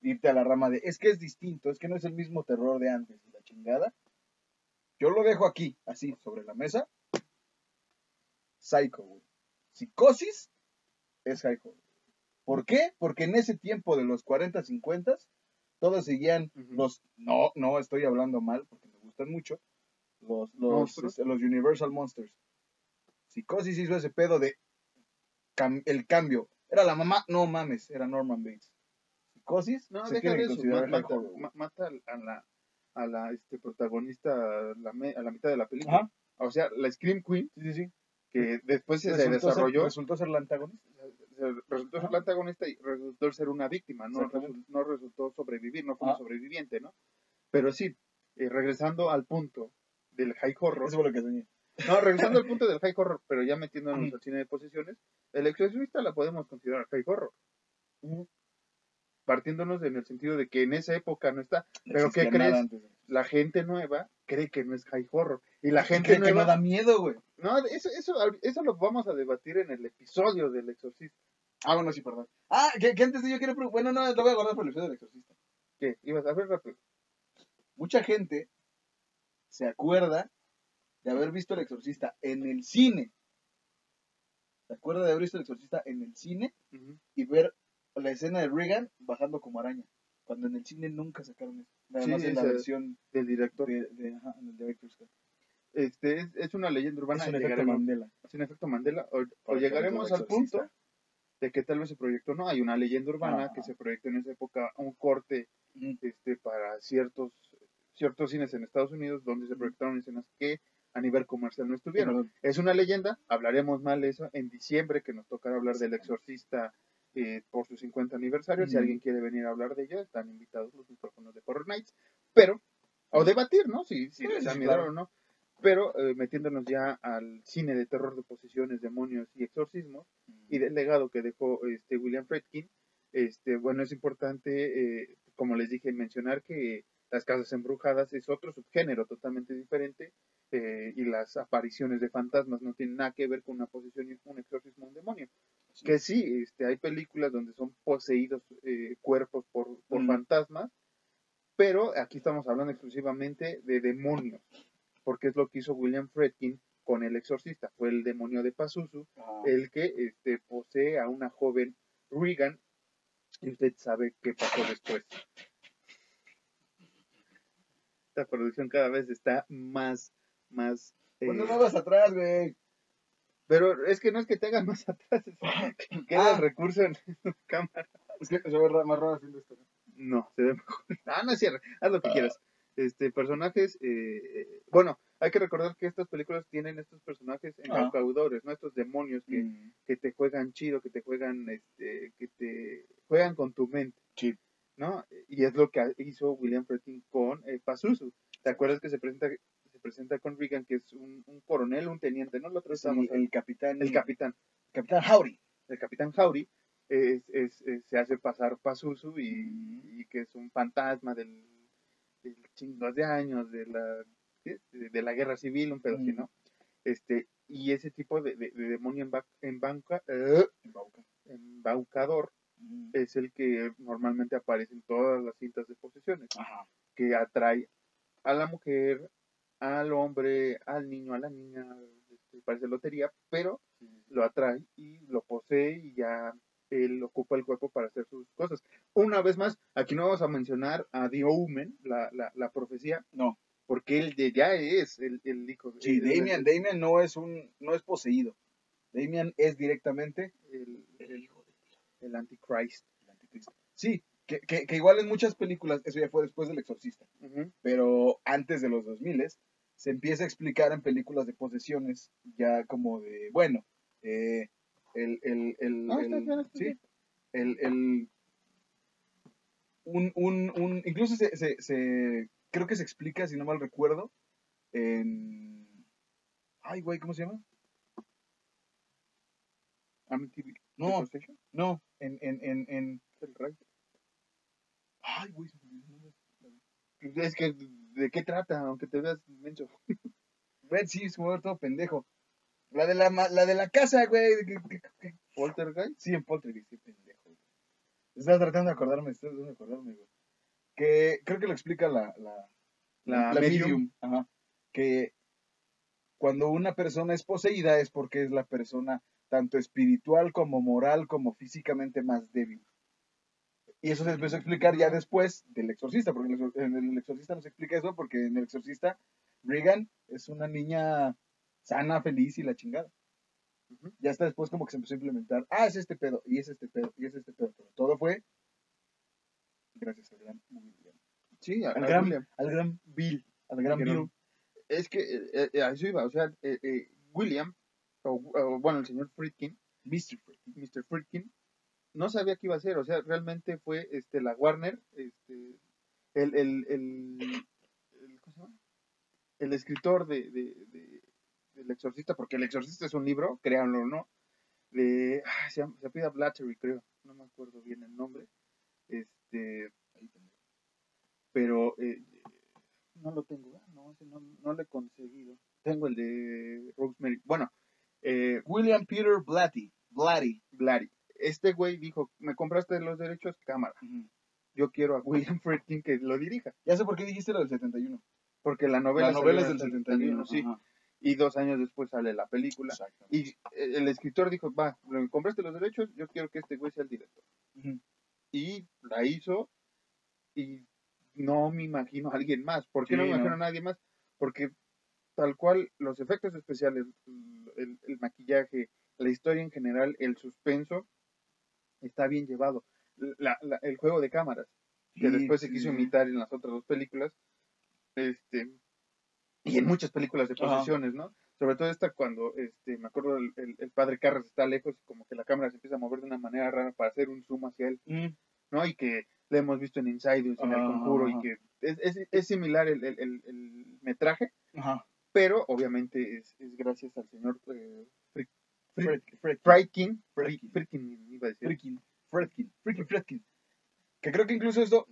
irte a la rama de, es que es distinto, es que no es el mismo terror de antes, la chingada. Yo lo dejo aquí, así, sobre la mesa. Psycho, güey. Psicosis es high horror. ¿Por qué? Porque en ese tiempo de los 40, 50, todos seguían los, no, no estoy hablando mal, porque me gustan mucho, los, los, este, los Universal Monsters. Psicosis hizo ese pedo de cam- el cambio. Era la mamá, no mames, era Norman Bates. Psicosis, No, se tiene eso. ma- Mata, ma- mata a la, a la este, protagonista a la, me- a la mitad de la película. Ajá, O sea, la Scream Queen, sí, sí, sí. que después se, se Resultó ser- desarrolló, resultó ser la antagonista. Resultó ser la antagonista y resultó ser una víctima, no, resu- no resultó sobrevivir, no fue una Ajá. sobreviviente, ¿no? Pero sí, eh, regresando al punto del high horror, Eso fue lo que soñé. no, regresando al punto del high horror, pero ya metiéndonos al cine de posesiones, el exorcista la podemos considerar high horror. Partiéndonos en el sentido de que en esa época no está, No ¿Pero qué crees? antes la gente nueva cree que no es high horror. Y la gente Cree que nueva... no da miedo, güey. No, eso, eso, eso lo vamos a debatir en el episodio del exorcista. Ah, bueno, sí, perdón. Ah, que, que antes de yo quiero... pre- Bueno, no, lo voy a guardar para el episodio del exorcista. ¿Qué? Ibas a ver rápido. Mucha gente se acuerda de haber visto el exorcista en el cine. Se acuerda de haber visto el exorcista en el cine Ujú. y ver la escena de Reagan bajando como araña. Cuando en el cine nunca sacaron eso. Nada Sí, más en la esa- versión Del director. de, de- ajá, en el director's cut. Este, es, es una leyenda urbana. Es un efecto llegaremos- Mandela. es un efecto Mandela. O, llegaremos al punto de que tal vez se proyectó. No, hay una leyenda urbana que se proyectó en esa época un corte este, para ciertos, ciertos cines en Estados Unidos donde se proyectaron escenas que a nivel comercial no estuvieron. Es una leyenda, hablaremos mal de eso en diciembre, que nos tocará hablar del exorcista eh, por su 50 aniversario. Si alguien quiere venir a hablar de ello, están invitados los micrófonos de Horror Nights. Pero, o debatir, ¿no? Si, si Sí, les da sí, miedo claro. o no. Pero eh, metiéndonos ya al cine de terror de posesiones, demonios y exorcismos, y del legado que dejó este William Friedkin, este, bueno, es importante, eh, como les dije, mencionar que las casas embrujadas es otro subgénero totalmente diferente eh, y las apariciones de fantasmas no tienen nada que ver con una posesión, un exorcismo, un demonio. Sí. Que sí, este, hay películas donde son poseídos eh, cuerpos por, por Mm. fantasmas, pero aquí estamos hablando exclusivamente de demonios, porque es lo que hizo William Friedkin con el exorcista, fue el demonio de Pazuzu, Ajá. el que este, posee a una joven Regan, y usted sabe qué pasó después. Esta producción cada vez está más, más... eh, Pues no hagas atrás, güey. pero es que no es que te hagan más [LAUGHS] atrás, es que queda Ah. el recurso en la cámara. Es que se ve más raro haciendo esto. ¿no? No, se ve mejor. Ah, no es cierto, haz lo que quieras. Este, personajes, eh, eh, bueno, hay que recordar que estas películas tienen estos personajes encaudadores, ¿no? Estos demonios que, Mm. que te juegan chido, que te juegan, este, que te juegan con tu mente, Sí. ¿no? Y es lo que hizo William Friedkin con eh, Pazuzu. ¿Te acuerdas que se presenta, se presenta con Regan, que es un, un coronel, un teniente, ¿no? Vez Sí, el capitán. el capitán, Capitán Howdy. el capitán Howdy, es, es, es- se hace pasar Pazuzu y, y que es un fantasma del, del chingos de años, de la, de, de la guerra civil, un pedo así. ¿no? Este, y ese tipo de, de- de demonio emba- embanca- eh, Embauca. embaucador Mm. es el que normalmente aparece en todas las cintas de posesiones, Ajá. que atrae a la mujer, al hombre, al niño, a la niña, este, parece lotería, pero lo atrae y lo posee y ya él ocupa el cuerpo para hacer sus cosas. Una vez más, aquí no vamos a mencionar a The Omen, la, la, la profecía, No. porque él de- ya es el, el hijo de Sí, el- Damian, Damian no es un, no es poseído. Damian es directamente el, el, hijo de el anticristo. Sí, que, que, que igual en muchas películas, eso ya fue después del exorcista, pero antes de los 2000 se empieza a explicar en películas de posesiones, ya como de, bueno, eh, el, el, el, está el- sí, el, el- un, un, un, incluso se, se, se- creo que se explica, si no mal recuerdo, en, ay, güey, ¿cómo se llama? Amityville No, no, en, en, en, en, el ay, güey. Es que, ¿de qué trata? Aunque te veas menso. Güey, sí, se me todo pendejo. La de la, la de la casa, güey. Poltergeist. Sí, en Poltergeist, sí, pendejo. güey. Estaba tratando de acordarme, estaba tratando de acordarme, güey. Que creo que lo explica la, la, La, medium. Ajá. Que cuando una persona es poseída es porque es la persona tanto espiritual como moral como físicamente más débil. Y eso se empezó a explicar ya después del exorcista, porque en el exor- en el exorcista no se explica eso, porque en el exorcista Regan es una niña sana, feliz y la chingada. Ujú. Ya hasta después como que se empezó a implementar, ah, es este pedo, y es este pedo, y es este pedo, pero todo fue gracias al gran William. Sí, Al gran, William. al gran Bill, al gran Bill. Es que eh, eh, a eso iba, o sea, eh, eh, William, o, o, bueno, el señor Friedkin, Mr. Freaky. Mr. Friedkin, no sabía qué iba a hacer, o sea, realmente fue este, la Warner, este, el, el, el, el- ¿cómo se llama? El escritor de, de, de- del Exorcista, porque El Exorcista es un libro, créanlo o no, de, se, llama- se apellida Blattery, creo, no me acuerdo bien el nombre, este, pero eh, no lo tengo, ah, no, no, no lo he conseguido, tengo el de Rosemary, bueno, eh, William Peter Blatty. Blatty. Blatty. Este güey dijo, me compraste los derechos, cámara. Yo quiero a William Friedkin que lo dirija. Ya sé por qué dijiste lo del 71. Porque la novela, La novela es del en el 71, sí. ajá. Y dos años después sale la película. Y eh, el escritor dijo, va, compraste los derechos, yo quiero que este güey sea el director. Y la hizo y no me imagino a alguien más. ¿Por qué no me imagino no. a nadie más? Porque tal cual los efectos especiales, el, el maquillaje, la historia en general, el suspenso, está bien llevado. La- la- el juego de cámaras, que Sí, después se quiso imitar en las otras dos películas, este, y en muchas películas de posesiones, ¿no? Sobre todo esta cuando, este, me acuerdo, el, el- el padre Carras está lejos y como que la cámara se empieza a mover de una manera rara para hacer un zoom hacia él, Mm. ¿no? Y que le hemos visto en Insidious, en El Conjuro, y ajá. que es, es- es similar el, el- metraje, Ajá. pero obviamente es, es gracias al señor eh, Frick- Friedkin, Friedkin. Friedkin, iba a decir. Fredkin. Freaking Fredkin. Que creo que incluso esto,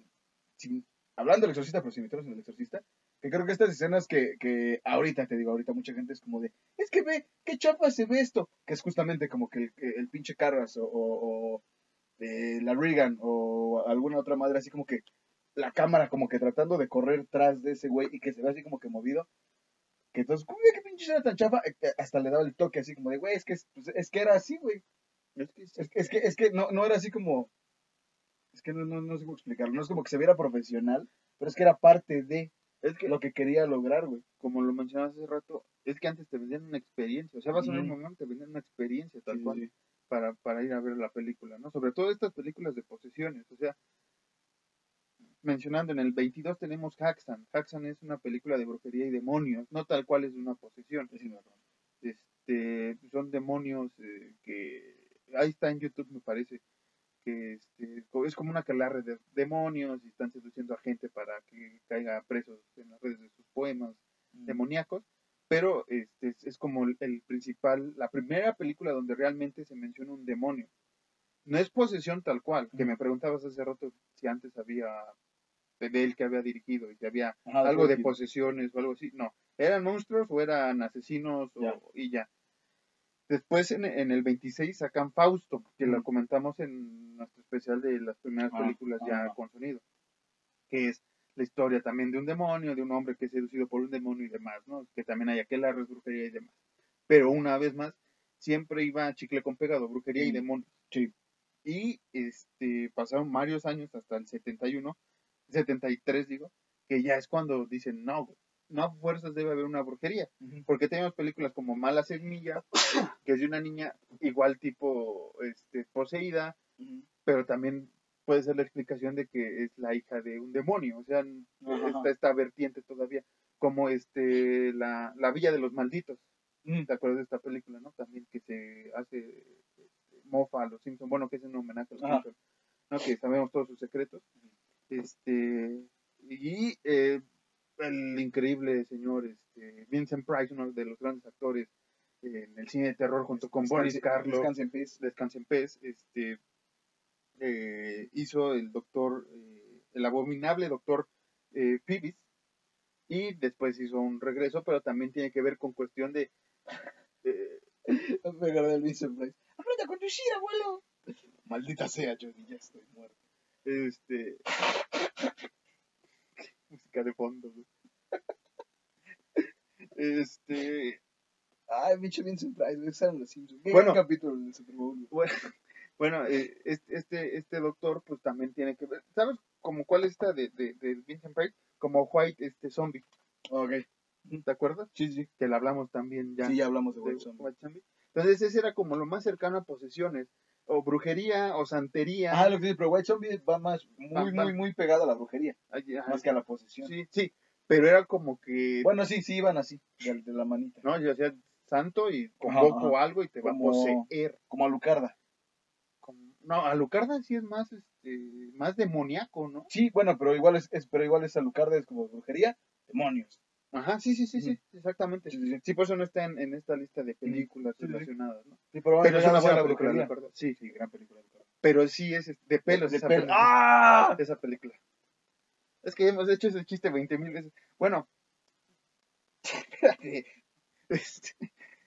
sin- hablando del exorcista, pero sin meternos en el exorcista, que creo que estas escenas que, que ahorita, te digo, ahorita mucha gente es como de, es que ve, qué chapa se ve esto, que es justamente como que el, que el pinche Carras o, o- o, eh, la Regan o alguna otra madre así como que la cámara como que tratando de correr tras de ese güey y que se ve así como que movido. Que entonces, ¿cómo ve qué pinche escena tan chafa? Eh, eh, Hasta le daba el toque así como de, güey, es que, es, pues, es que era así, güey. Es que sí. Es, es que, es que no, no era así como. Es que no, no, no sé cómo explicarlo. No es como que se viera profesional, pero es que era parte de Es que, lo que quería lograr, güey. como lo mencionabas hace rato, es que antes te vendían una experiencia. O sea, vas a ver un momento, te vendían una experiencia tal Sí, cual sí. Para, para ir a ver la película, ¿no? Sobre todo estas películas de posesiones. O sea, mencionando en el 22 tenemos Haxan. Haxan es una película de brujería y demonios, no tal cual es una posesión. Sí, no, no. Este, son demonios eh, que ahí está en YouTube me parece que este, es como una calarre de demonios y están seduciendo a gente para que caiga presos en las redes de sus poemas demoníacos, pero este, es, es como el, el principal, la primera película donde realmente se menciona un demonio. No es posesión tal cual, que me preguntabas hace rato si antes había de él que había dirigido y si había Ajá, algo de posesiones o algo así. No, eran monstruos o eran asesinos o- Ya. y ya. Después en, en el 26 sacan Fausto, que lo comentamos en nuestro especial de las primeras Ah, películas ya ajá. con sonido, que es la historia también de un demonio, de un hombre que es seducido por un demonio y demás, ¿no? Que también hay aquel brujería y demás. Pero una vez más, siempre iba chicle con pegado, brujería y demonios. sí. Y este, pasaron varios años hasta el 71, 73 digo, que ya es cuando dicen, no, no a fuerzas debe haber una brujería. Porque tenemos películas como Mala Semilla, [COUGHS] que es de una niña igual tipo este, poseída, pero también puede ser la explicación de que es la hija de un demonio, o sea, Ajá. está esta vertiente todavía, como este la, la Villa de los Malditos, Mm. ¿te acuerdas de esta película, no? También que se hace este, mofa a los Simpsons, bueno, que es un homenaje a los. Simpsons, ¿no? Que sabemos todos sus secretos, este, y eh, el increíble señor este, Vincent Price, uno de los grandes actores en el cine de terror junto con Boris Descanse- Karloff, Descanse en paz. Descanse en pez, este, eh, hizo el doctor, eh, el abominable doctor eh, Phoebus, y después hizo un regreso, pero también tiene que ver con cuestión de... [LAUGHS] Me acordé del Vincent Price. Aprende a conducir, abuelo. Maldita sea, Johnny, ya estoy muerto. este... música de fondo, güey. [LAUGHS] Este, Ay, pinche Vincent Price, güey, eran los Simpsons. Qué Bueno. gran capítulo del Super Bowl. güey. bueno, bueno eh, este, este, este doctor pues también tiene que ver, ¿sabes como cuál es esta de, de, de Vincent Price? Como White este zombie, Ok. ¿te acuerdas? Sí, sí. Que la hablamos también ya. Sí, ya hablamos de de White Zombie. White Zombie. Entonces ese era como lo más cercano a posesiones, o brujería, o santería. Ah, lo que dices, pero White Zombie va más, muy, Va- va- muy, muy pegado a la brujería. Ay, ajá, Más que a la posesión. Sí, sí, pero era como que, Bueno, sí, sí, iban así, de, de la manita. ¿no? Yo hacía santo y convoco ajá. algo y te va Como- a poseer. Como a Lucarda. Como- No, Alucarda sí es más, este, más demoníaco, ¿no? Sí, bueno, pero igual es, es- pero igual es Alucarda, es como brujería, demonios. Ajá, sí, sí, sí, sí, exactamente. Sí, por eso no está en, en esta lista de películas relacionadas, ¿no? Sí, pero, Pero es una buena la película. Alucarda. Sí, Sí, gran película. Pero sí es de pelos De esa película. ¡Ah! esa película. Es que hemos hecho ese chiste 20 mil veces. Bueno, espérate. [LAUGHS] Este,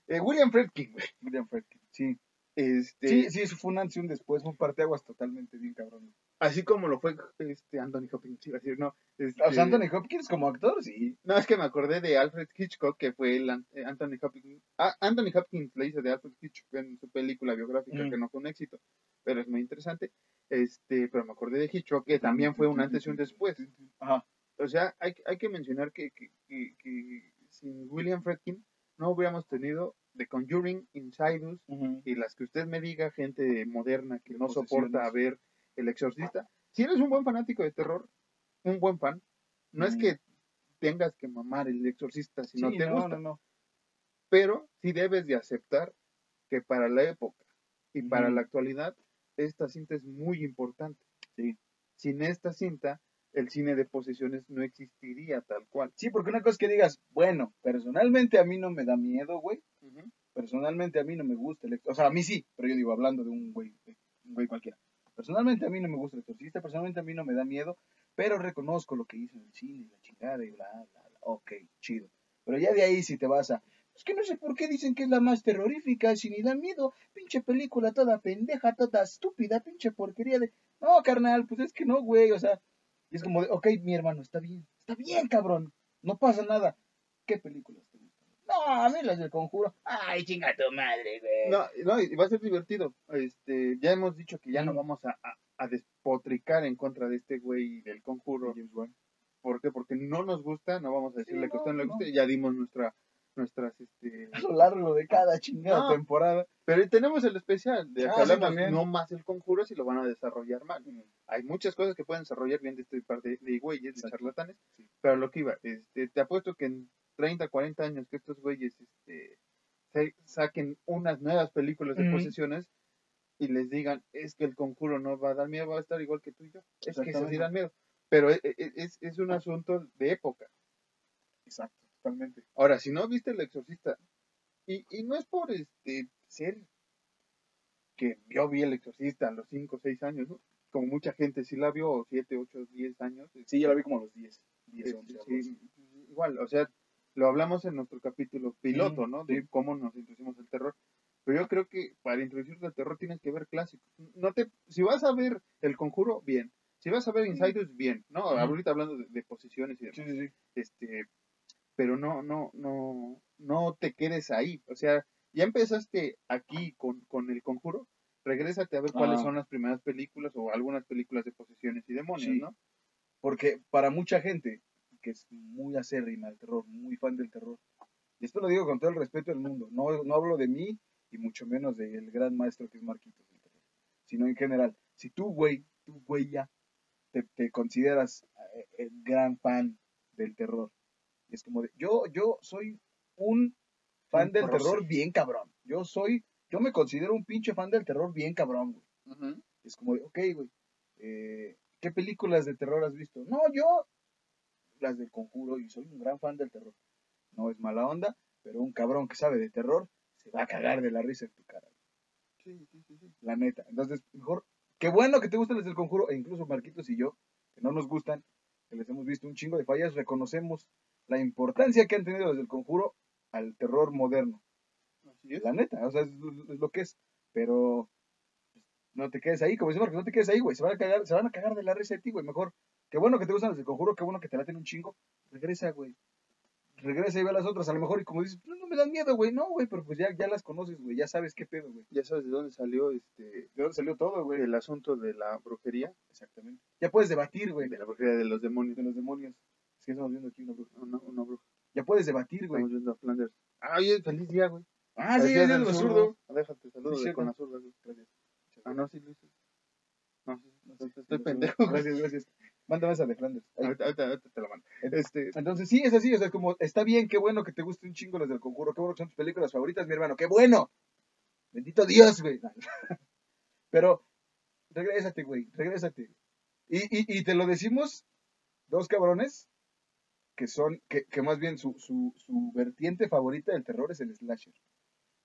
eh, William Friedkin, güey. William Friedkin. Sí. Este, sí, sí, eso fue un antes y un después, fue un parteaguas totalmente bien cabrón. Así como lo fue este, Anthony Hopkins, iba a decir, no. este, O sea, Anthony Hopkins como actor, sí. No, es que me acordé de Alfred Hitchcock, que fue el eh, Anthony Hopkins. Ah, Anthony Hopkins le hizo de Alfred Hitchcock en su película biográfica, Mm. que no fue un éxito, pero es muy interesante. Este, pero me acordé de Hitchcock, que también fue un antes y un después. Ajá. O sea, hay, hay que mencionar que, que, que- que sin William Friedkin no hubiéramos tenido The Conjuring, Insidus Ujú. y las que usted me diga, gente moderna que no soporta ver El Exorcista. Si eres un buen fanático de terror, un buen fan, no es Mm. que tengas que mamar El Exorcista si no te no, gusta, no, no. pero sí debes de aceptar que para la época y para la actualidad esta cinta es muy importante. Sí. Sin esta cinta, el cine de posesiones no existiría tal cual. Sí, porque una cosa es que digas, bueno, personalmente a mí no me da miedo, güey. Personalmente a mí no me gusta el exorcista. O sea, a mí sí, pero yo digo, hablando de un güey, un güey cualquiera. Personalmente a mí no me gusta el exorcista, personalmente a mí no me da miedo, pero reconozco lo que hizo en el cine la chingada y bla, bla, bla. Ok, chido. Pero ya de ahí si te vas a... Es que no sé por qué dicen que es la más terrorífica, si ni da miedo. Pinche película toda pendeja, toda estúpida, pinche porquería de... No, carnal, pues es que no, güey, o sea... Es como de, ok, mi hermano, está bien, está bien, cabrón, no pasa nada. ¿Qué películas? No, a mí las del conjuro. Ay, chinga tu madre, güey. No, no, y va a ser divertido. Este, ya hemos dicho que ya no Mm. vamos a, a- a despotricar en contra de este güey del conjuro. James Wan. ¿Por qué? Porque no nos gusta, no vamos a decirle que a usted no le no, guste. Ya dimos nuestra, nuestras, este... [LAUGHS] A lo largo de cada chingada No. temporada. Pero tenemos el especial, de Ah, sí, no más el conjuro si lo van a desarrollar mal. Hay muchas cosas que pueden desarrollar bien de este par de, de güeyes, de charlatanes, Sí. pero lo que iba, este, te apuesto que en 30, 40 años que estos güeyes este, se- saquen unas nuevas películas de posesiones y les digan, es que el conjuro no va a dar miedo, va a estar igual que tú y yo. Es que esas sí dan miedo. Pero e- e- es, es un asunto de época. Exacto, totalmente. Ahora, si no viste El Exorcista, y, y no es por este ser que yo vi El Exorcista a los 5 o 6 años, ¿no? Como mucha gente sí la vio, 7, 8, 10 años. Sí, yo la vi como a los 10. 10 Este, 11, algo sí, así. igual, o sea, lo hablamos en nuestro capítulo piloto, ¿no? De cómo nos introducimos el terror. Pero yo creo que para introducirte al terror tienes que ver clásicos. No te, si vas a ver El Conjuro, bien. Si vas a ver Insidious, bien. No, ahorita hablando de, de posiciones y demás. Sí, sí, sí. Este, pero no, no, no, no te quedes ahí. O sea, ya empezaste aquí con, con El Conjuro. Regrésate a ver cuáles Ah. son las primeras películas o algunas películas de posesiones y demonios, Sí. ¿no? Porque para mucha gente que es muy acérrima al terror, muy fan del terror, y esto lo digo con todo el respeto del mundo, no, no hablo de mí y mucho menos del gran maestro que es Marquitos del terror, sino en general. Si tú, güey, tú, güey, ya te, te consideras eh, el gran fan del terror, y es como de, yo, yo soy un fan Un del terror bien cabrón. Yo soy, yo me considero un pinche fan del terror bien cabrón, güey. Es como de, ok, güey, eh, ¿qué películas de terror has visto? No, yo, las del conjuro, y soy un gran fan del terror. No es mala onda, pero un cabrón que sabe de terror se va a cagar de la risa en tu cara, Sí, sí, sí, sí. la neta. Entonces, mejor, qué bueno que te gustan las del conjuro, e incluso Marquitos y yo, que no nos gustan, que les hemos visto un chingo de fallas, reconocemos la importancia que han tenido las del conjuro al terror moderno. Así es. La neta, o sea, es, es lo que es. Pero pues, no te quedes ahí, como dice Marcos, no te quedes ahí, güey. Se van a cagar, se van a cagar de la risa de ti, güey. Mejor, qué bueno que te gustan las del conjuro, qué bueno que te laten un chingo. Regresa, güey. Regresa y ve a las otras, a lo mejor, y como dices, pues no me dan miedo, güey. No, güey, pero pues ya, ya las conoces, güey. Ya sabes qué pedo, güey. Ya sabes de dónde salió este ¿De dónde salió todo, güey? el asunto de la brujería, Exactamente. Ya puedes debatir, güey, de la brujería de los demonios. de los demonios. Es que estamos viendo aquí una bruja. Una, una bruja. Ya puedes debatir, güey. Estamos viendo a Flanders. Ah, oye, feliz día, güey. Ah, sí, día es del el zurdo. Déjate, saludos de- con güey. Gracias. Ah, no, sí, Luis. No, sí, No, estoy, pendejo. Gracias, gracias. Mándame esa de Flanders. Ahí. Ahorita, ahorita, ahorita te la mando. Este, Entonces, sí, es así, o sea, como, está bien, qué bueno que te guste un chingo las del conjuro, qué bueno que son tus películas favoritas, mi hermano, qué bueno. Bendito Dios, güey. [LAUGHS] Pero, regrésate, güey, regrésate. Y, y, y te lo decimos dos cabrones que son, que, que más bien su, su, su vertiente favorita del terror es el slasher.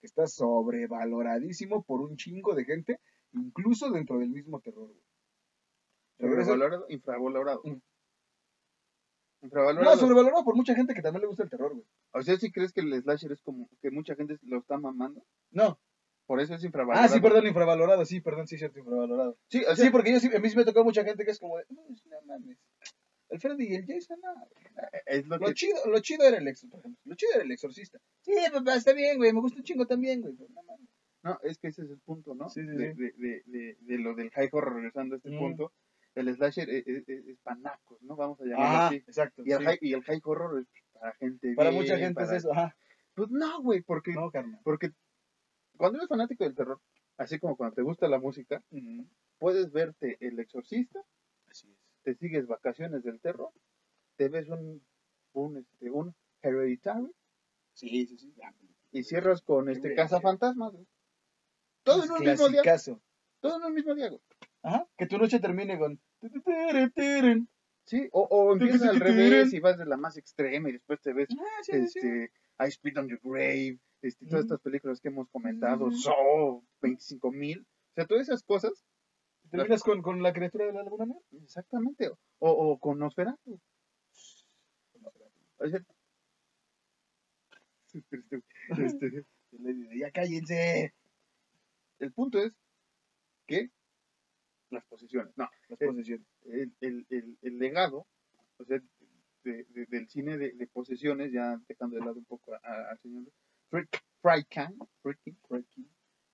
Que está sobrevaloradísimo por un chingo de gente, incluso dentro del mismo terror, güey. Sobrevalorado, infravalorado. Mm. Infravalorado. No, sobrevalorado por mucha gente que también le gusta el terror, güey. O sea, si crees que el slasher es como que mucha gente lo está mamando, No, por eso es infravalorado. Ah, sí, perdón, infravalorado, sí, perdón, sí, cierto, infravalorado. Sí, o sea, Sí, porque yo sí, a mí sí me tocó mucha gente que es como de, no, no mames. El Freddy y el Jason, no. es lo Lo que chido, lo chido era el exorcista, por ejemplo. Lo chido era el exorcista. Sí, papá, está bien, güey, me gusta un chingo también, güey. pero no mames. No, es que ese es el punto, ¿no? Sí, sí, de, sí. De, de, de, de lo del high horror, regresando a este Mm. punto, el slasher es, es, panacos, ¿no? Vamos a llamarlo Ajá, así. exacto. Y el, sí. high, y el high horror es para gente Para bien, mucha gente para- es eso, ajá. Pues no, güey, porque, No, carnal. porque cuando eres fanático del terror, así como cuando te gusta la música, puedes verte El Exorcista, Así es. te sigues Vacaciones del Terror, te ves un, un, este, un Hereditary Sí, sí, sí. ya. y cierras con este Casa Fantasmas. Todo en un mismo día. Todo en un mismo día, güey. Ajá, que tu noche termine con... Sí, o, o empiezas al revés y vas de la más extrema y después te ves Ah, sí, sí, sí. este, I Spit on Your Grave, este, todas Mm. estas películas que hemos comentado, Mm. Saw, 25 mil, o sea, todas esas cosas, ¿Terminas con, con la criatura de la laguna Mar? exactamente, o, o con Nosferatu. O sea, este, este, ya cállense. el punto es que las posiciones, no, Las Eh, posesiones. el, el, el, legado, o sea, de- de- del cine de, de posesiones, ya dejando de lado un poco al señor Frick-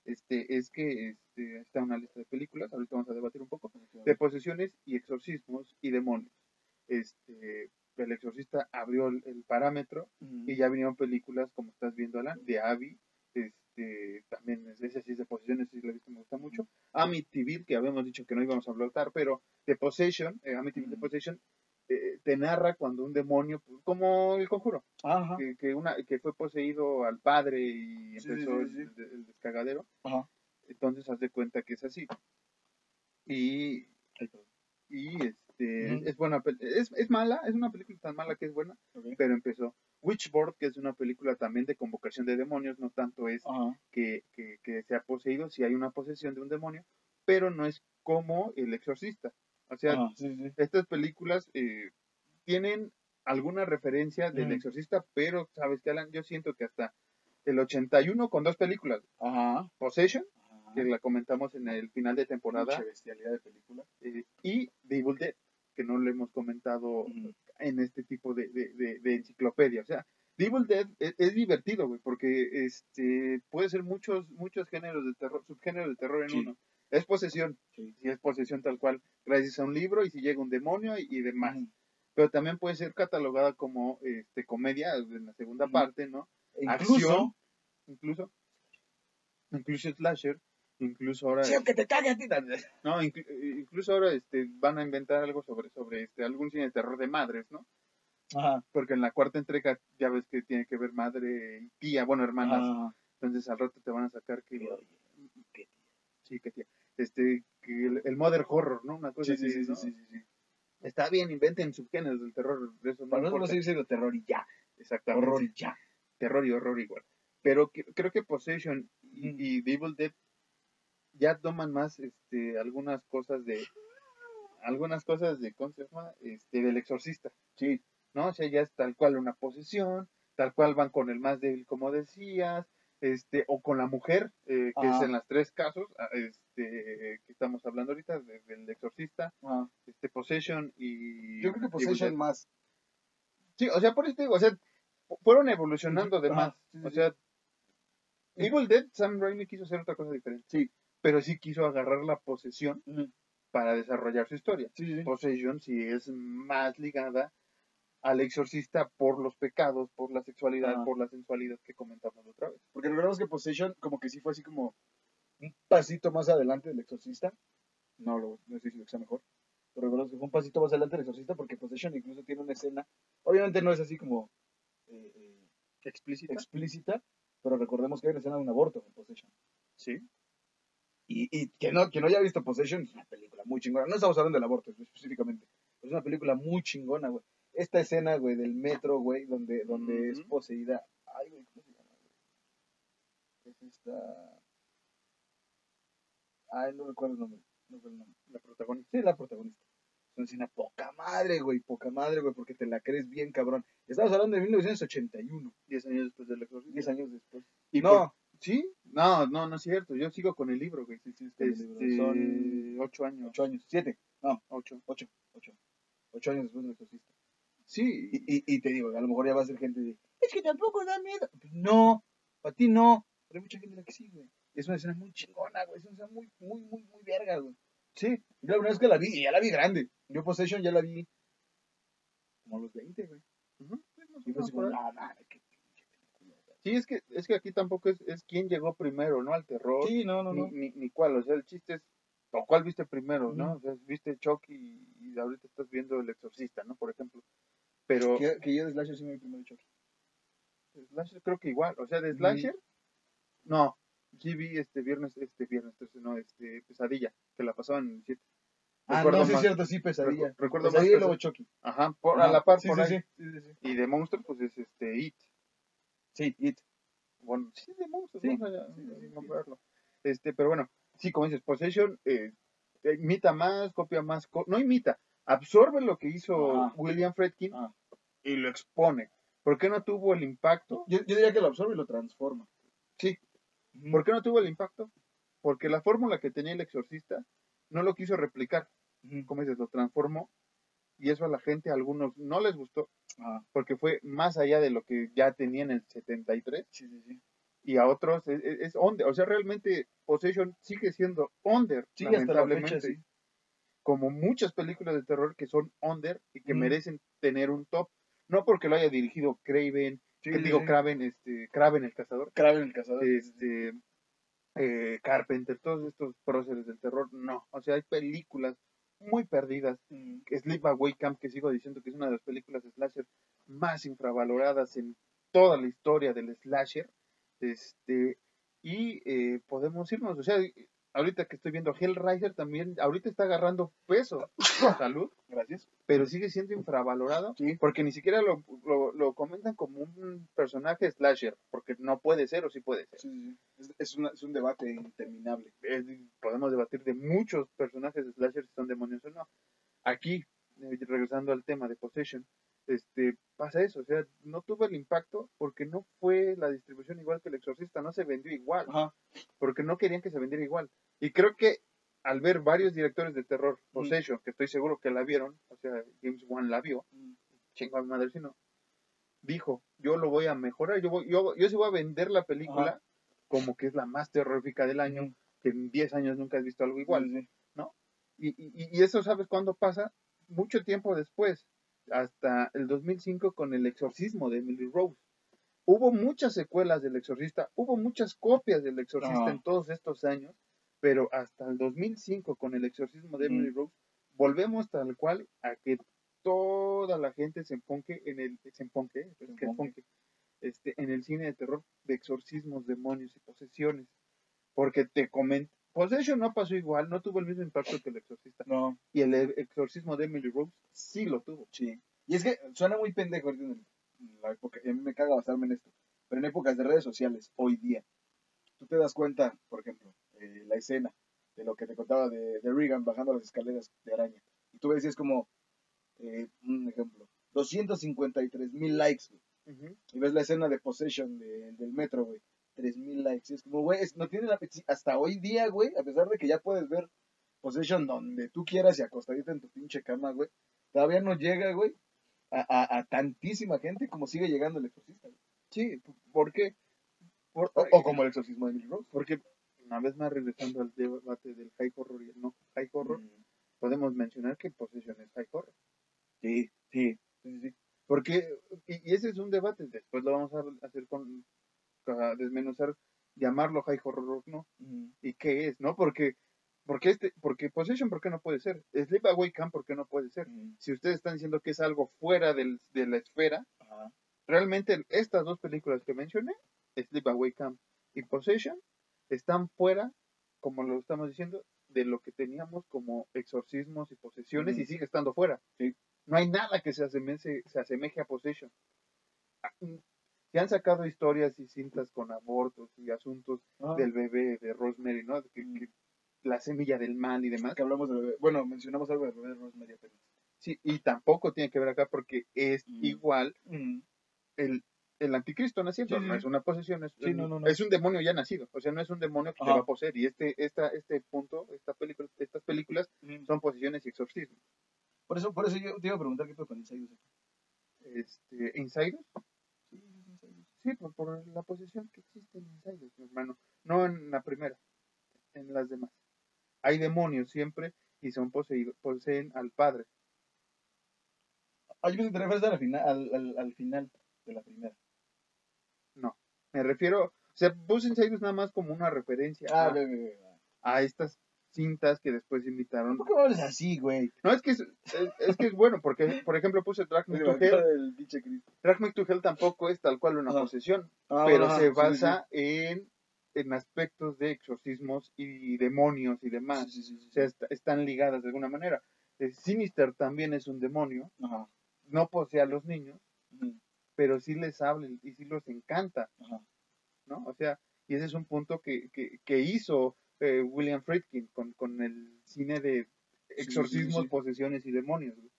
este, es que este, está una lista de películas, ahorita vamos a debatir un poco, de posesiones y exorcismos y demonios. Este, el exorcista abrió el, parámetro y ya vinieron películas, como estás viendo, Alan, de Abby, este, también es, ese sí es de posesiones, sí la he visto, me gusta mucho. Amityville, que habíamos dicho que no íbamos a hablar, pero de Possession, eh, Amityville de Ujú. Possession, eh, te narra cuando un demonio, pues, como el conjuro, Ajá. que, que, una, que fue poseído al padre y Sí, empezó sí, el- El, descagadero, Ajá. entonces haz de cuenta que es así. Y, y este, es buena, es, es mala, es una película tan mala que es buena, pero empezó. Witchboard, que es una película también de convocación de demonios, no tanto es que, que, que sea poseído, si hay una posesión de un demonio, pero no es como El Exorcista. O sea, Ajá, sí, sí. estas películas eh, tienen alguna referencia del. Exorcista, pero, ¿sabes qué, Alan? Yo siento que hasta el 81 con dos películas, Ajá. Possession, Ajá. que la comentamos en el final de temporada, bestialidad de película. eh, y The Evil Dead, que no lo hemos comentado. En este tipo de, de- de- de enciclopedia. O sea, Evil Dead es, es divertido, güey, porque este puede ser muchos muchos géneros de terror, subgéneros de terror en Sí. uno. Es posesión, Sí. si es posesión tal cual, gracias a un libro y si llega un demonio y, y demás. Pero también puede ser catalogada como este comedia en la segunda parte, ¿no? E Acción, Incluso. incluso, incluso slasher, incluso ahora, Sí, que te cague a ti. no, inclu- eh, incluso ahora este van a inventar algo sobre sobre este algún cine de terror de madres, ¿no? Ajá. porque en la cuarta entrega ya ves que tiene que ver madre y tía, bueno, hermanas, Ajá. entonces al rato te van a sacar que, qué sí, que tía, este, que el, el mother horror, ¿no? Una cosa Sí, sí, así, sí, ¿no? sí, sí, sí. Está bien, inventen subgéneros del terror, de eso no Para nosotros terror y ya. Exactamente, Horror y ya. terror y horror igual. Pero que- creo que Possession y, Ujú. y The Evil Dead ya toman más, este, algunas cosas de, algunas cosas de, ¿cómo se llama? Este, del exorcista. Sí. ¿no? O sea, ya es tal cual una posesión, tal cual van con el más débil, como decías, este, o con la mujer, eh, que es en las tres casos, ah, este, que estamos hablando ahorita, de- del exorcista, Ajá. este, Possession y... Yo creo que Possession más. Sí, o sea, por eso te digo, o sea, fu- fueron evolucionando de Ajá, más. o sea, Evil Dead, Sam Raimi quiso hacer otra cosa diferente. Sí. Pero sí quiso agarrar la posesión para desarrollar su historia. Sí, sí, sí. Possession sí es más ligada al exorcista por los pecados, por la sexualidad, por la sensualidad que comentamos otra vez. Porque recordamos que Possession como que sí fue así como un pasito más adelante del exorcista. No, lo, no estoy diciendo que sea mejor. Pero recordamos que fue un pasito más adelante del exorcista porque Possession incluso tiene una escena. Obviamente no es así como eh, eh, Explícita. explícita, pero recordemos que hay una escena de un aborto en Possession. sí. Y, y que no, que no haya visto Possession es una película muy chingona. No estamos hablando del aborto específicamente. Es una película muy chingona, güey. Esta escena, güey, del metro, güey, donde, donde es poseída. Ay, güey, ¿cómo se llama? güey? Es esta. Ay, no recuerdo el nombre. No recuerdo el nombre. La protagonista. Sí, la protagonista. Es una escena poca madre, güey, poca madre, güey, porque te la crees bien, cabrón. Estamos hablando de 1981, Diez años después del exorcista. 10 años después. Y no, por- ¿Sí? No, no, no es cierto. Yo sigo con el libro, güey. sí, sí, el libro. Este, son ocho años. 8 años, 7, no, Ocho. 8, 8. 8 años después del exorcista. Sí, Y, y, y te digo, a lo mejor ya va a ser gente de, es que tampoco da miedo. Pues no, para ti no, pero hay mucha gente la que sí, güey. Es una escena muy chingona, güey. Es una escena muy, muy, muy, muy verga, güey. sí. Yo la primera vez que la vi, y ya la vi grande. Yo Possession ya la vi como a los 20, güey. Más o Y fue menos así por como, ahí. no, mames, qué pinche película. güey". Sí, es que, es que aquí tampoco es, es quién llegó primero, ¿no? Al terror. Sí, no, no, ni, no. ni, ni cuál, o sea, el chiste es, o cuál viste primero, ¿no? O sea, viste Chucky y, y ahorita estás viendo El Exorcista, ¿no? Por ejemplo. Pero Que, que yo de Slasher sí me vi primero Chucky. Slasher creo que igual, o sea, de. Slasher, no, sí vi este viernes, este viernes 13, no, este, Pesadilla, que la pasaban en el 7. Ah, no, sí es cierto, sí, Pesadilla. recu- recuerdo más Pesadilla y luego Chucky. Ajá, por, a la par, sí, por sí, ahí. Sí, sí, sí. Y de monstruos, pues es este, It. Sí, It. Bueno, sí, de monstruos, Sí, vamos a sí, sí, nombrarlo. Este, pero bueno, sí, como dices, Possession eh, eh, imita más, copia más, co- no imita, absorbe lo que hizo. William Fredkin Ah. y lo expone. ¿Por qué no tuvo el impacto? Yo, yo diría que lo absorbe y lo transforma. Sí. ¿Por qué no tuvo el impacto? Porque la fórmula que tenía el exorcista no lo quiso replicar, Ujú. como dices, lo transformó y eso a la gente, a algunos no les gustó Ah, porque fue más allá de lo que ya tenía en el 73 sí, sí, sí. y a otros es, es- es under, o sea, realmente Possession sigue siendo under, Sí, hasta la lamentablemente, fecha, sí. como muchas películas de terror que son under y que merecen tener un top, no porque lo haya dirigido Craven, Sí, que digo. Craven, este, Craven el cazador, Kraven el cazador. este, eh, Carpenter, todos estos próceres del terror, no, o sea, hay películas muy perdidas, Mm. Sleepaway Camp, que sigo diciendo que es una de las películas slasher más infravaloradas en toda la historia del slasher, este, y eh, podemos irnos, o sea, ahorita que estoy viendo Hellraiser también, ahorita está agarrando peso. [LAUGHS] Salud. Gracias. Pero sigue siendo infravalorado. Sí. Porque ni siquiera lo, lo, lo comentan como un personaje slasher. Porque no puede ser o sí puede ser. Sí. Es, es, una- es un debate interminable. Es- podemos debatir de muchos personajes slasher si son demonios o no. Aquí, eh, regresando al tema de Possession, este, pasa eso, o sea, no tuvo el impacto porque no fue la distribución igual que el exorcista, no se vendió igual, Ajá. porque no querían que se vendiera igual. Y creo que al ver varios directores de terror, Possession, que estoy seguro que la vieron, o sea, James Wan la vio, chingo a mi madre si no, dijo, yo lo voy a mejorar, yo, voy, yo, yo sí voy a vender la película Ajá. como que es la más terrorífica del año, que en 10 años nunca has visto algo igual. Y, y, y eso, ¿sabes cuándo pasa? Mucho tiempo después, hasta el 2005 con el exorcismo de Emily Rose. Hubo muchas secuelas del exorcista, hubo muchas copias del exorcista Ah. en todos estos años, pero hasta el 2005 con el exorcismo de Emily Rose, volvemos tal cual a que toda la gente se emponque en el, se emponque, ¿eh? Emponque. emponque, este, en el cine de terror de exorcismos, demonios y posesiones. Porque te comento, Possession no pasó igual, no tuvo el mismo impacto que el exorcista. No, Y el exorcismo de Emily Rose sí lo tuvo. sí. Y es que suena muy pendejo en, la época, y a mí me caga basarme en esto, pero en épocas de redes sociales, hoy día, tú te das cuenta, por ejemplo, eh, la escena de lo que te contaba de, de Regan bajando las escaleras de araña. Y tú ves y es como, eh, un ejemplo, 253 mil likes, güey. Y ves la escena de Possession de- del metro, güey. 3000 likes. Y es como, güey, no tiene la. Hasta hoy día, güey, a pesar de que ya puedes ver Possession donde tú quieras y acostadita en tu pinche cama, güey. Todavía no llega, güey, a, a- a tantísima gente como sigue llegando el exorcista. güey. Sí, ¿por qué? Por- O, o como el exorcismo de Emily Rose. Porque, una vez más regresando al debate del high horror y el no high horror, Mm, podemos mencionar que Possession es high horror. Sí, sí, sí, sí. Porque, y, y ese es un debate, después lo vamos a hacer con, a desmenuzar, llamarlo high horror no, y qué es, ¿no? Porque, porque este, porque Possession, ¿por qué no puede ser? Sleepaway Camp, ¿por qué no puede ser? Si ustedes están diciendo que es algo fuera del, de la esfera, realmente estas dos películas que mencioné, Sleepaway Camp y Possession, están fuera, como lo estamos diciendo, de lo que teníamos como exorcismos y posesiones y sigue estando fuera. Sí. No hay nada que se asemeje, se asemeje a Possession. Se han sacado historias y cintas con abortos y asuntos Ah, del bebé de Rosemary, ¿no? Que, Mm. que la semilla del mal y demás. que hablamos de bebé. Bueno, mencionamos algo de bebé de Rosemary apenas. Sí, y tampoco tiene que ver acá porque es Mm. igual Mm, el, el anticristo naciendo, Sí, no es una posesión, es, Sí, no, no, no. es un demonio ya nacido, o sea, no es un demonio que te va a poseer. Y este, esta, este punto, esta película, estas películas mm. son posesiones y exorcismos. Por eso, por eso yo te iba a preguntar qué fue con Insidious. Este, ¿Insiders? Sí, es Insidious. Sí, por, por la posesión que existe en Insiders, mi hermano. No en la primera, en las demás. Hay demonios siempre y son poseídos, poseen al padre. Pensé que te refieres al final, al, al, al final de la primera. Me refiero, o sea, puse Insiders nada más como una referencia Ah, a estas cintas que después invitaron. ¿Por qué hablas así, güey? No, es que es, es, es que es bueno, porque, por ejemplo, puse Drag Me to Hell. El. Drag Me to Hell tampoco es tal cual una posesión, Ah, pero se sí, basa En, en aspectos de exorcismos y demonios y demás. sí, sí, sí, sí. O sea, est- están ligadas de alguna manera. Eh, Sinister también es un demonio, Ajá. no posee a los niños, pero sí les habla y sí los encanta, Ajá. ¿no? O sea, y ese es un punto que, que, que hizo eh, William Friedkin con, con el cine de exorcismos, sí. posesiones y demonios. güey.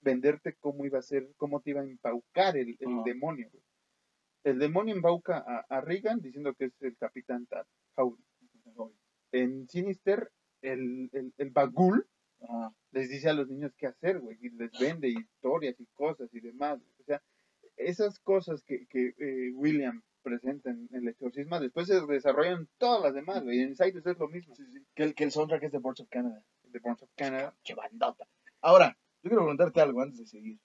Venderte cómo iba a ser, cómo te iba a embaucar el, el demonio. güey. El demonio embauca a, a Regan diciendo que es el capitán Tad, Howdy. En Sinister, el, el, el Bagul les dice a los niños qué hacer, güey, y les vende historias y cosas y demás. güey. O sea, esas cosas que, que eh, William presenta en, el exorcismo después se desarrollan todas las demás, güey. En Insiders es lo mismo. Sí, sí. Que el, que el soundtrack es de Birds of Canada. The Bones of Canada. ¡Qué bandota! Ahora, yo quiero preguntarte algo antes de seguir.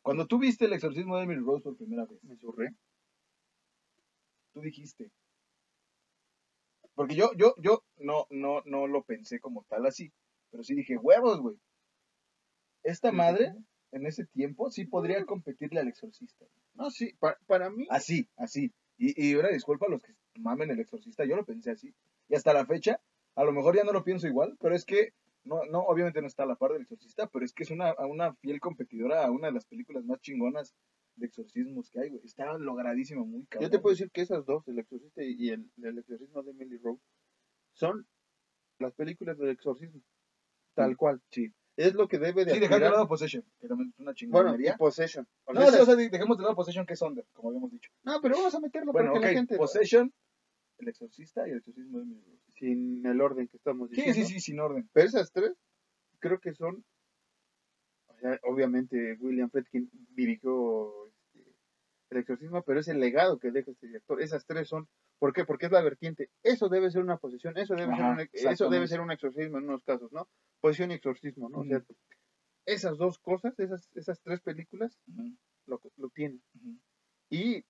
Cuando tú viste el exorcismo de Emily Rose por primera vez, Me surré. tú dijiste. Porque yo, yo, yo no, no, no lo pensé como tal así. Pero sí dije, huevos, güey. Esta madre, en ese tiempo, sí podría competirle al exorcista. No, sí, pa- para mí, Así, así. Y, y una disculpa a los que mamen el exorcista, yo lo pensé así. Y hasta la fecha, A lo mejor ya no lo pienso igual, pero es que, no, no, obviamente no está a la par del exorcista, pero es que es una, una fiel competidora a una de las películas más chingonas de exorcismos que hay, güey. Está logradísimo, muy cabrón. Yo te puedo decir que esas dos, El Exorcista y el, el Exorcismo de Emily Rose, son las películas del exorcismo. Tal cual. Sí. Es lo que debe de Sí, dejar de lado Possession, que también es una Bueno, chingonería. Possession. No, sí, o sea, dejemos de lado Possession, que es Under, como habíamos dicho. no, pero vamos a meterlo Bueno, porque ok, la gente... Possession, El Exorcista y El Exorcismo de Emily Rose. Sin el orden que estamos Sí, diciendo. sí, sí, sin orden. Pero esas tres, creo que son... o sea, obviamente William Friedkin dirigió este, El Exorcismo, pero es el legado que deja este director. Esas tres son... ¿Por qué? Porque es la vertiente. Eso debe ser una posesión, eso debe, ser un, eso debe ser un exorcismo en unos casos, ¿no? Posesión y exorcismo, ¿no? O sea, esas dos cosas, esas, esas tres películas, lo, lo tienen. Y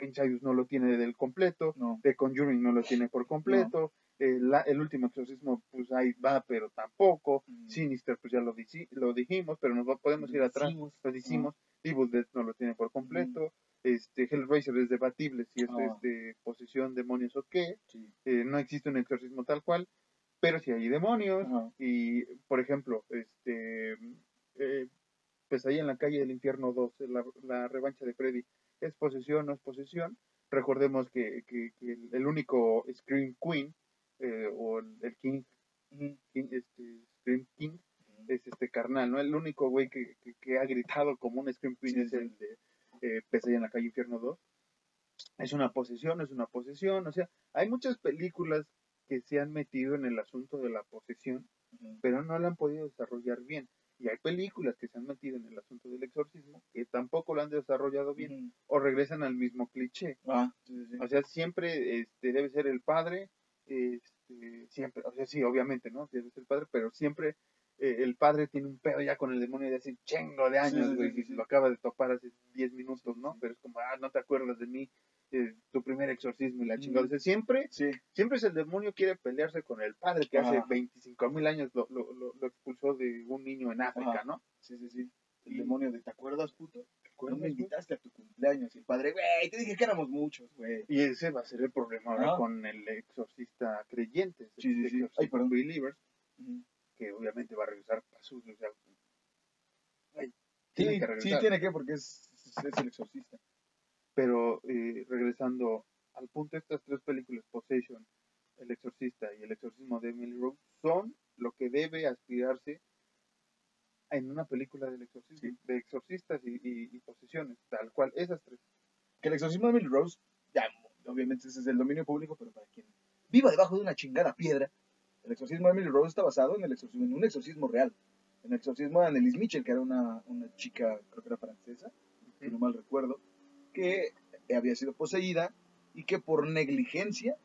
Insidious no lo tiene del completo, No. The Conjuring no lo tiene por completo, eh, la- el último exorcismo, pues ahí va, pero tampoco. Mm. Sinister, pues ya lo, dici- lo dijimos, pero nos va- podemos ir atrás, Decimos. lo decimos. Evil Dead no lo tiene por completo. Este, Hellraiser es debatible si es de posesión, demonios o qué. Sí. Eh, no existe un exorcismo tal cual, pero si hay demonios. Y, por ejemplo, este, eh, pues ahí en la calle del infierno 2, la, la revancha de Freddy, ¿es posesión o no es posesión? Recordemos que, que- que el, único Scream Queen, eh, o el, el King, este, Scream King, es este carnal, ¿no? El único güey que, que, que ha gritado como un Scream Queen Sí, es el de eh, Pesadilla en la calle Infierno 2. Es una posesión, es una posesión, o sea, hay muchas películas que se han metido en el asunto de la posesión, pero no la han podido desarrollar bien. Y hay películas que se han metido en el asunto del exorcismo que tampoco lo han desarrollado bien o regresan al mismo cliché. Ah, sí, sí, sí. O sea, siempre este, debe ser el padre, este, siempre, o sea, sí, obviamente, ¿no? Debe ser el padre, pero siempre eh, el padre tiene un pedo ya con el demonio de hace chingo de años, güey, sí. lo acaba de topar hace 10 minutos, ¿no? Pero es como, ah, no te acuerdas de mí, eh, tu primer exorcismo y la chingada. O sea, siempre, Sí. siempre es el demonio quiere pelearse con el padre que hace Ajá. 25 mil años lo, lo, lo, lo expulsó de un niño en África, Ajá. ¿no? Sí, sí, sí. El Y- demonio de ¿te acuerdas, puto? No acuerdas, me invitaste a tu cumpleaños. Y el padre, güey, te dije que éramos muchos, güey. Y ese va a ser el problema ahora con el exorcista creyente, Sí, sí, sí. Ay, perdón. believers. Que obviamente va a regresar a sus, o sea, ay, Sí, tiene que sí, tiene que, porque es, es el exorcista. Pero eh, regresando al punto, estas tres películas, Possession, El Exorcista y El Exorcismo de Emily Rose, son lo que debe aspirarse en una película del exorcismo, de exorcistas y, y- y posesiones, tal cual, esas tres. Que el exorcismo de Emily Rose, ya, obviamente ese es el dominio público, pero para quien viva debajo de una chingada piedra, el exorcismo de Emily Rose está basado en, el exorcismo, en un exorcismo real. En el exorcismo de Annelise Mitchell, que era una, una chica, creo que era francesa, si no mal recuerdo, que había sido poseída y que por negligencia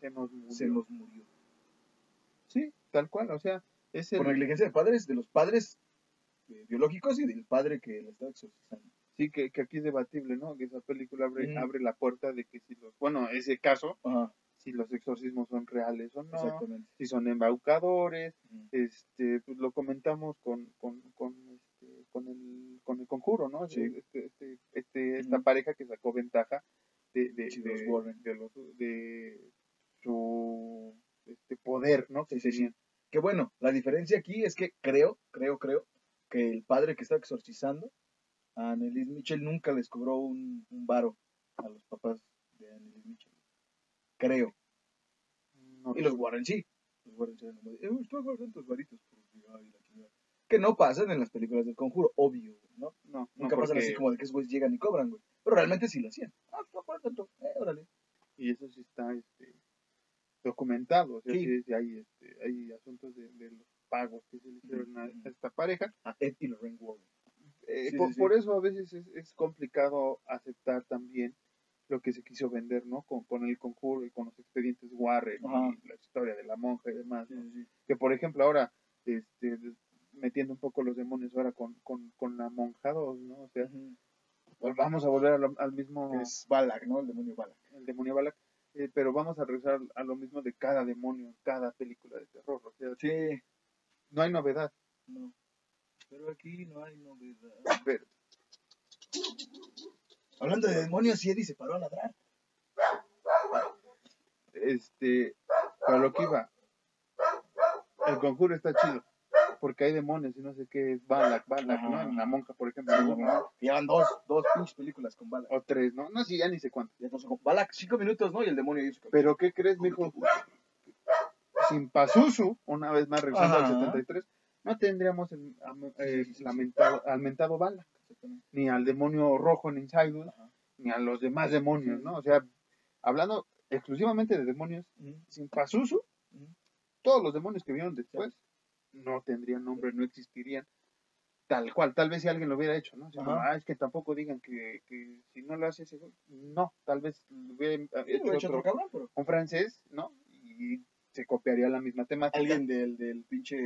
Se nos murió. se nos murió. Sí, tal cual, o sea, es el, Por negligencia de padres, de los padres eh, biológicos y del padre que la estaba exorcizando. sí que, que aquí es debatible, ¿no? Que esa película abre, abre la puerta de que si los, bueno, ese caso, Ajá, si los exorcismos son reales o no, si son embaucadores, Ujú. este, pues lo comentamos con, con, con, este, con, el, con el conjuro, ¿no? Sí. Este, este, este, esta pareja que sacó ventaja de, de, Sí, de los Warren. de los- de su este poder, ¿no? Que Sí. Que bueno, la diferencia aquí es que creo, creo, creo, que el padre que estaba exorcizando a Annelise Mitchell nunca les cobró un, un varo a los papás de Annelise Mitchell. Creo. No Y los Warren sí. Los Warren sí eran como "Eh, estoy guardando tus varitos. por si hay la chingada". Que no pasan en las películas del conjuro, obvio, ¿no? no, no, Nunca pasan así porque- como de que esos güeyes llegan y cobran, güey. Pero realmente sí lo hacían. Ah, acuérdate tanto. Eh, órale. y eso sí está este, documentado, o sea, Sí. sí, hay, este, hay asuntos de, de los pagos que se le hicieron a, esta pareja. A Ed y Lorraine Warren. Eh, Sí, por, por eso a veces es, es complicado aceptar también lo que se quiso vender, ¿no? Con, con el conjuro y con los expedientes Warren Ajá. y la historia de la monja y demás, Sí, ¿no? sí, sí. Que por ejemplo ahora, este, metiendo un poco los demonios ahora con, con, con la monja 2, ¿no? O sea, pues vamos a volver a lo- al mismo, es Balak, ¿no? El demonio Balak. el demonio Balak, eh, pero vamos a regresar a lo mismo de cada demonio en cada película de terror, o sea, Sí. no hay novedad, No. Pero aquí no hay novedad. pero Hablando de demonios, y Eddie se paró a ladrar. este, para lo que iba, El conjuro está chido. Porque hay demonios y no sé qué es Balak, Balak, ¿no? En la monja, por ejemplo. Llevan dos, dos pinches películas con Balak. O tres, ¿no? No, sí, ya ni sé cuánto. Ya no sé cómo- Balak, cinco minutos, ¿no? Y el demonio dice. Pero ¿qué crees, mijo? Sin Pazuzu, una vez más regresando al Ajá. 73, no tendríamos el, eh, lamentado, al mentado Balak, ni al demonio rojo en Inside, Ajá. ni a los demás demonios, ¿no? O sea, hablando exclusivamente de demonios, sin Pazuzu, todos los demonios que vieron después no tendrían nombre, no existirían tal cual. Tal vez si alguien lo hubiera hecho, ¿no? Ah, es que tampoco digan que, que si no lo hace ese. No, tal vez lo hubiera Sí, hecho hecho otro- otro cabrón, pero. un francés, ¿no? Y se copiaría la misma temática. Alguien del, del pinche.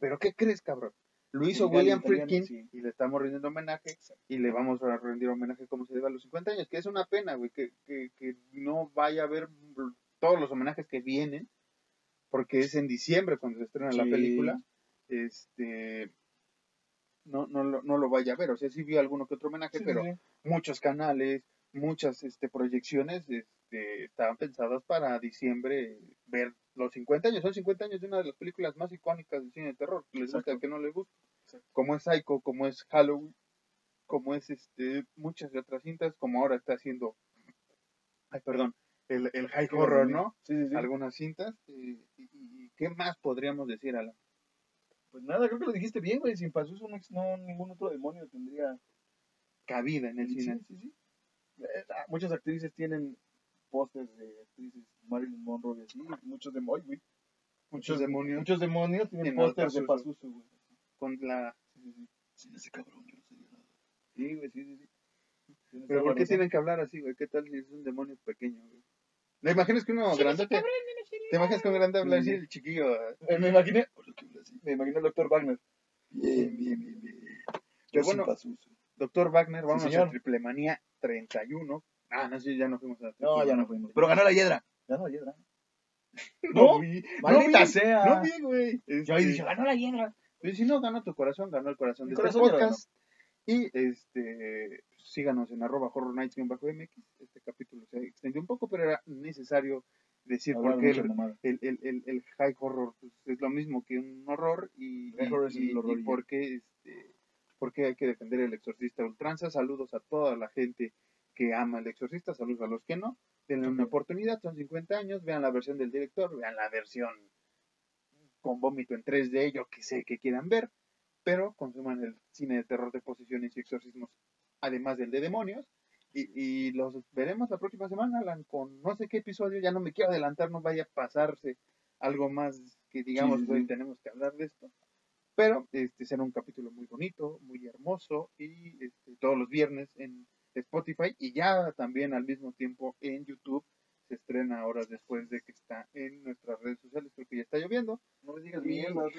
Pero ¿qué crees, cabrón? Lo hizo William Friedkin. sí. y le estamos rindiendo homenaje y le vamos a rendir homenaje como se debe a los 50 años, que es una pena, güey, que, que, que no vaya a haber todos los homenajes que vienen, porque es en diciembre cuando se estrena la película, este, no, no, lo, no lo vaya a ver, o sea, sí vi alguno que otro homenaje, Sí, pero muchos canales, muchas este, proyecciones este, estaban pensadas para diciembre ver los 50 años. Son 50 años de una de las películas más icónicas del cine de terror. que Les gusta, que no les gusta. Exacto. Como es Psycho, como es Halloween, como es este muchas de otras cintas, como ahora está haciendo, ay, perdón, el, el high horror, ¿no? Sí, sí, sí. Algunas cintas. eh, y, y- y ¿Qué más podríamos decir, Alan? Pues nada, creo que lo dijiste bien, güey. Sin Pazuzu no, ningún otro demonio tendría. Cabida en el Sí, cine. sí, sí. Eh, ah, Muchas actrices tienen pósters de actrices Marilyn Monroe y así. Muchos demonios, güey. Muchos demonios Muchos demonios tienen pósters de Pazuzu. Güey. con la... Sí, sí, sí. Sin ese cabrón yo no sería nada. Sí, güey, sí, sí, sí. Pero ¿por qué tienen que hablar así, güey? ¿Qué tal si es un demonio pequeño, güey? ¿Te imaginas que uno grandote? ¿Te imaginas que un grande habla así el chiquillo? ah? Eh, me imaginé. Me imaginé al doctor Wagner. Bien, bien, bien, bien. Yo sin Doctor Wagner, vamos señor. a Triple Manía 31. Ah, no sé, ya no fuimos a No, ya no fuimos. Pero ganó la Hiedra. Ganó la Hiedra. [LAUGHS] No, ¿No? vi, Maldita no vi, sea. No vi, güey. Yo Este, dije, ganó la Hiedra. Pues si no ganó tu corazón, ganó el corazón de Mi este corazón podcast. Y este síganos en arroba horror nights bajo mx. Este capítulo se extendió un poco, pero era necesario decir Hablaron por qué mucha el, el, el, el, el high horror pues, es lo mismo que un horror y, y- el y- y y ya. por qué este por qué hay que defender el exorcista ultranza. Saludos a toda la gente que ama el exorcista, saludos a los que no. Denle una oportunidad, son 50 años, vean la versión del director, vean la versión con vómito en 3D, yo que sé que quieran ver, pero consuman el cine de terror de posesiones y exorcismos, además del de demonios. Y, y los veremos la próxima semana, Alan, con no sé qué episodio, ya no me quiero adelantar, no vaya a pasarse algo más que digamos Sí, sí, que hoy tenemos que hablar de esto. Pero este será un capítulo muy bonito, muy hermoso y este, todos los viernes en Spotify y ya también al mismo tiempo en YouTube se estrena horas después de que está en nuestras redes sociales porque ya está lloviendo No me digas güey.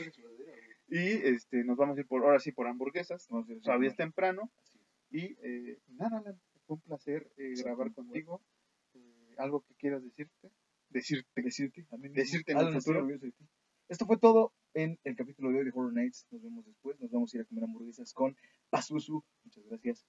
y este nos vamos a ir por ahora sí por hamburguesas No, sí, sí, todavía sí. es temprano y eh, nada fue un placer eh, grabar contigo Eh, algo que quieras decirte decirte Decirte. Decirte en el futuro. Esto fue todo en el capítulo de hoy de Horror Nights. Nos vemos después. Nos vamos a ir a comer hamburguesas con Pazuzu. Muchas gracias.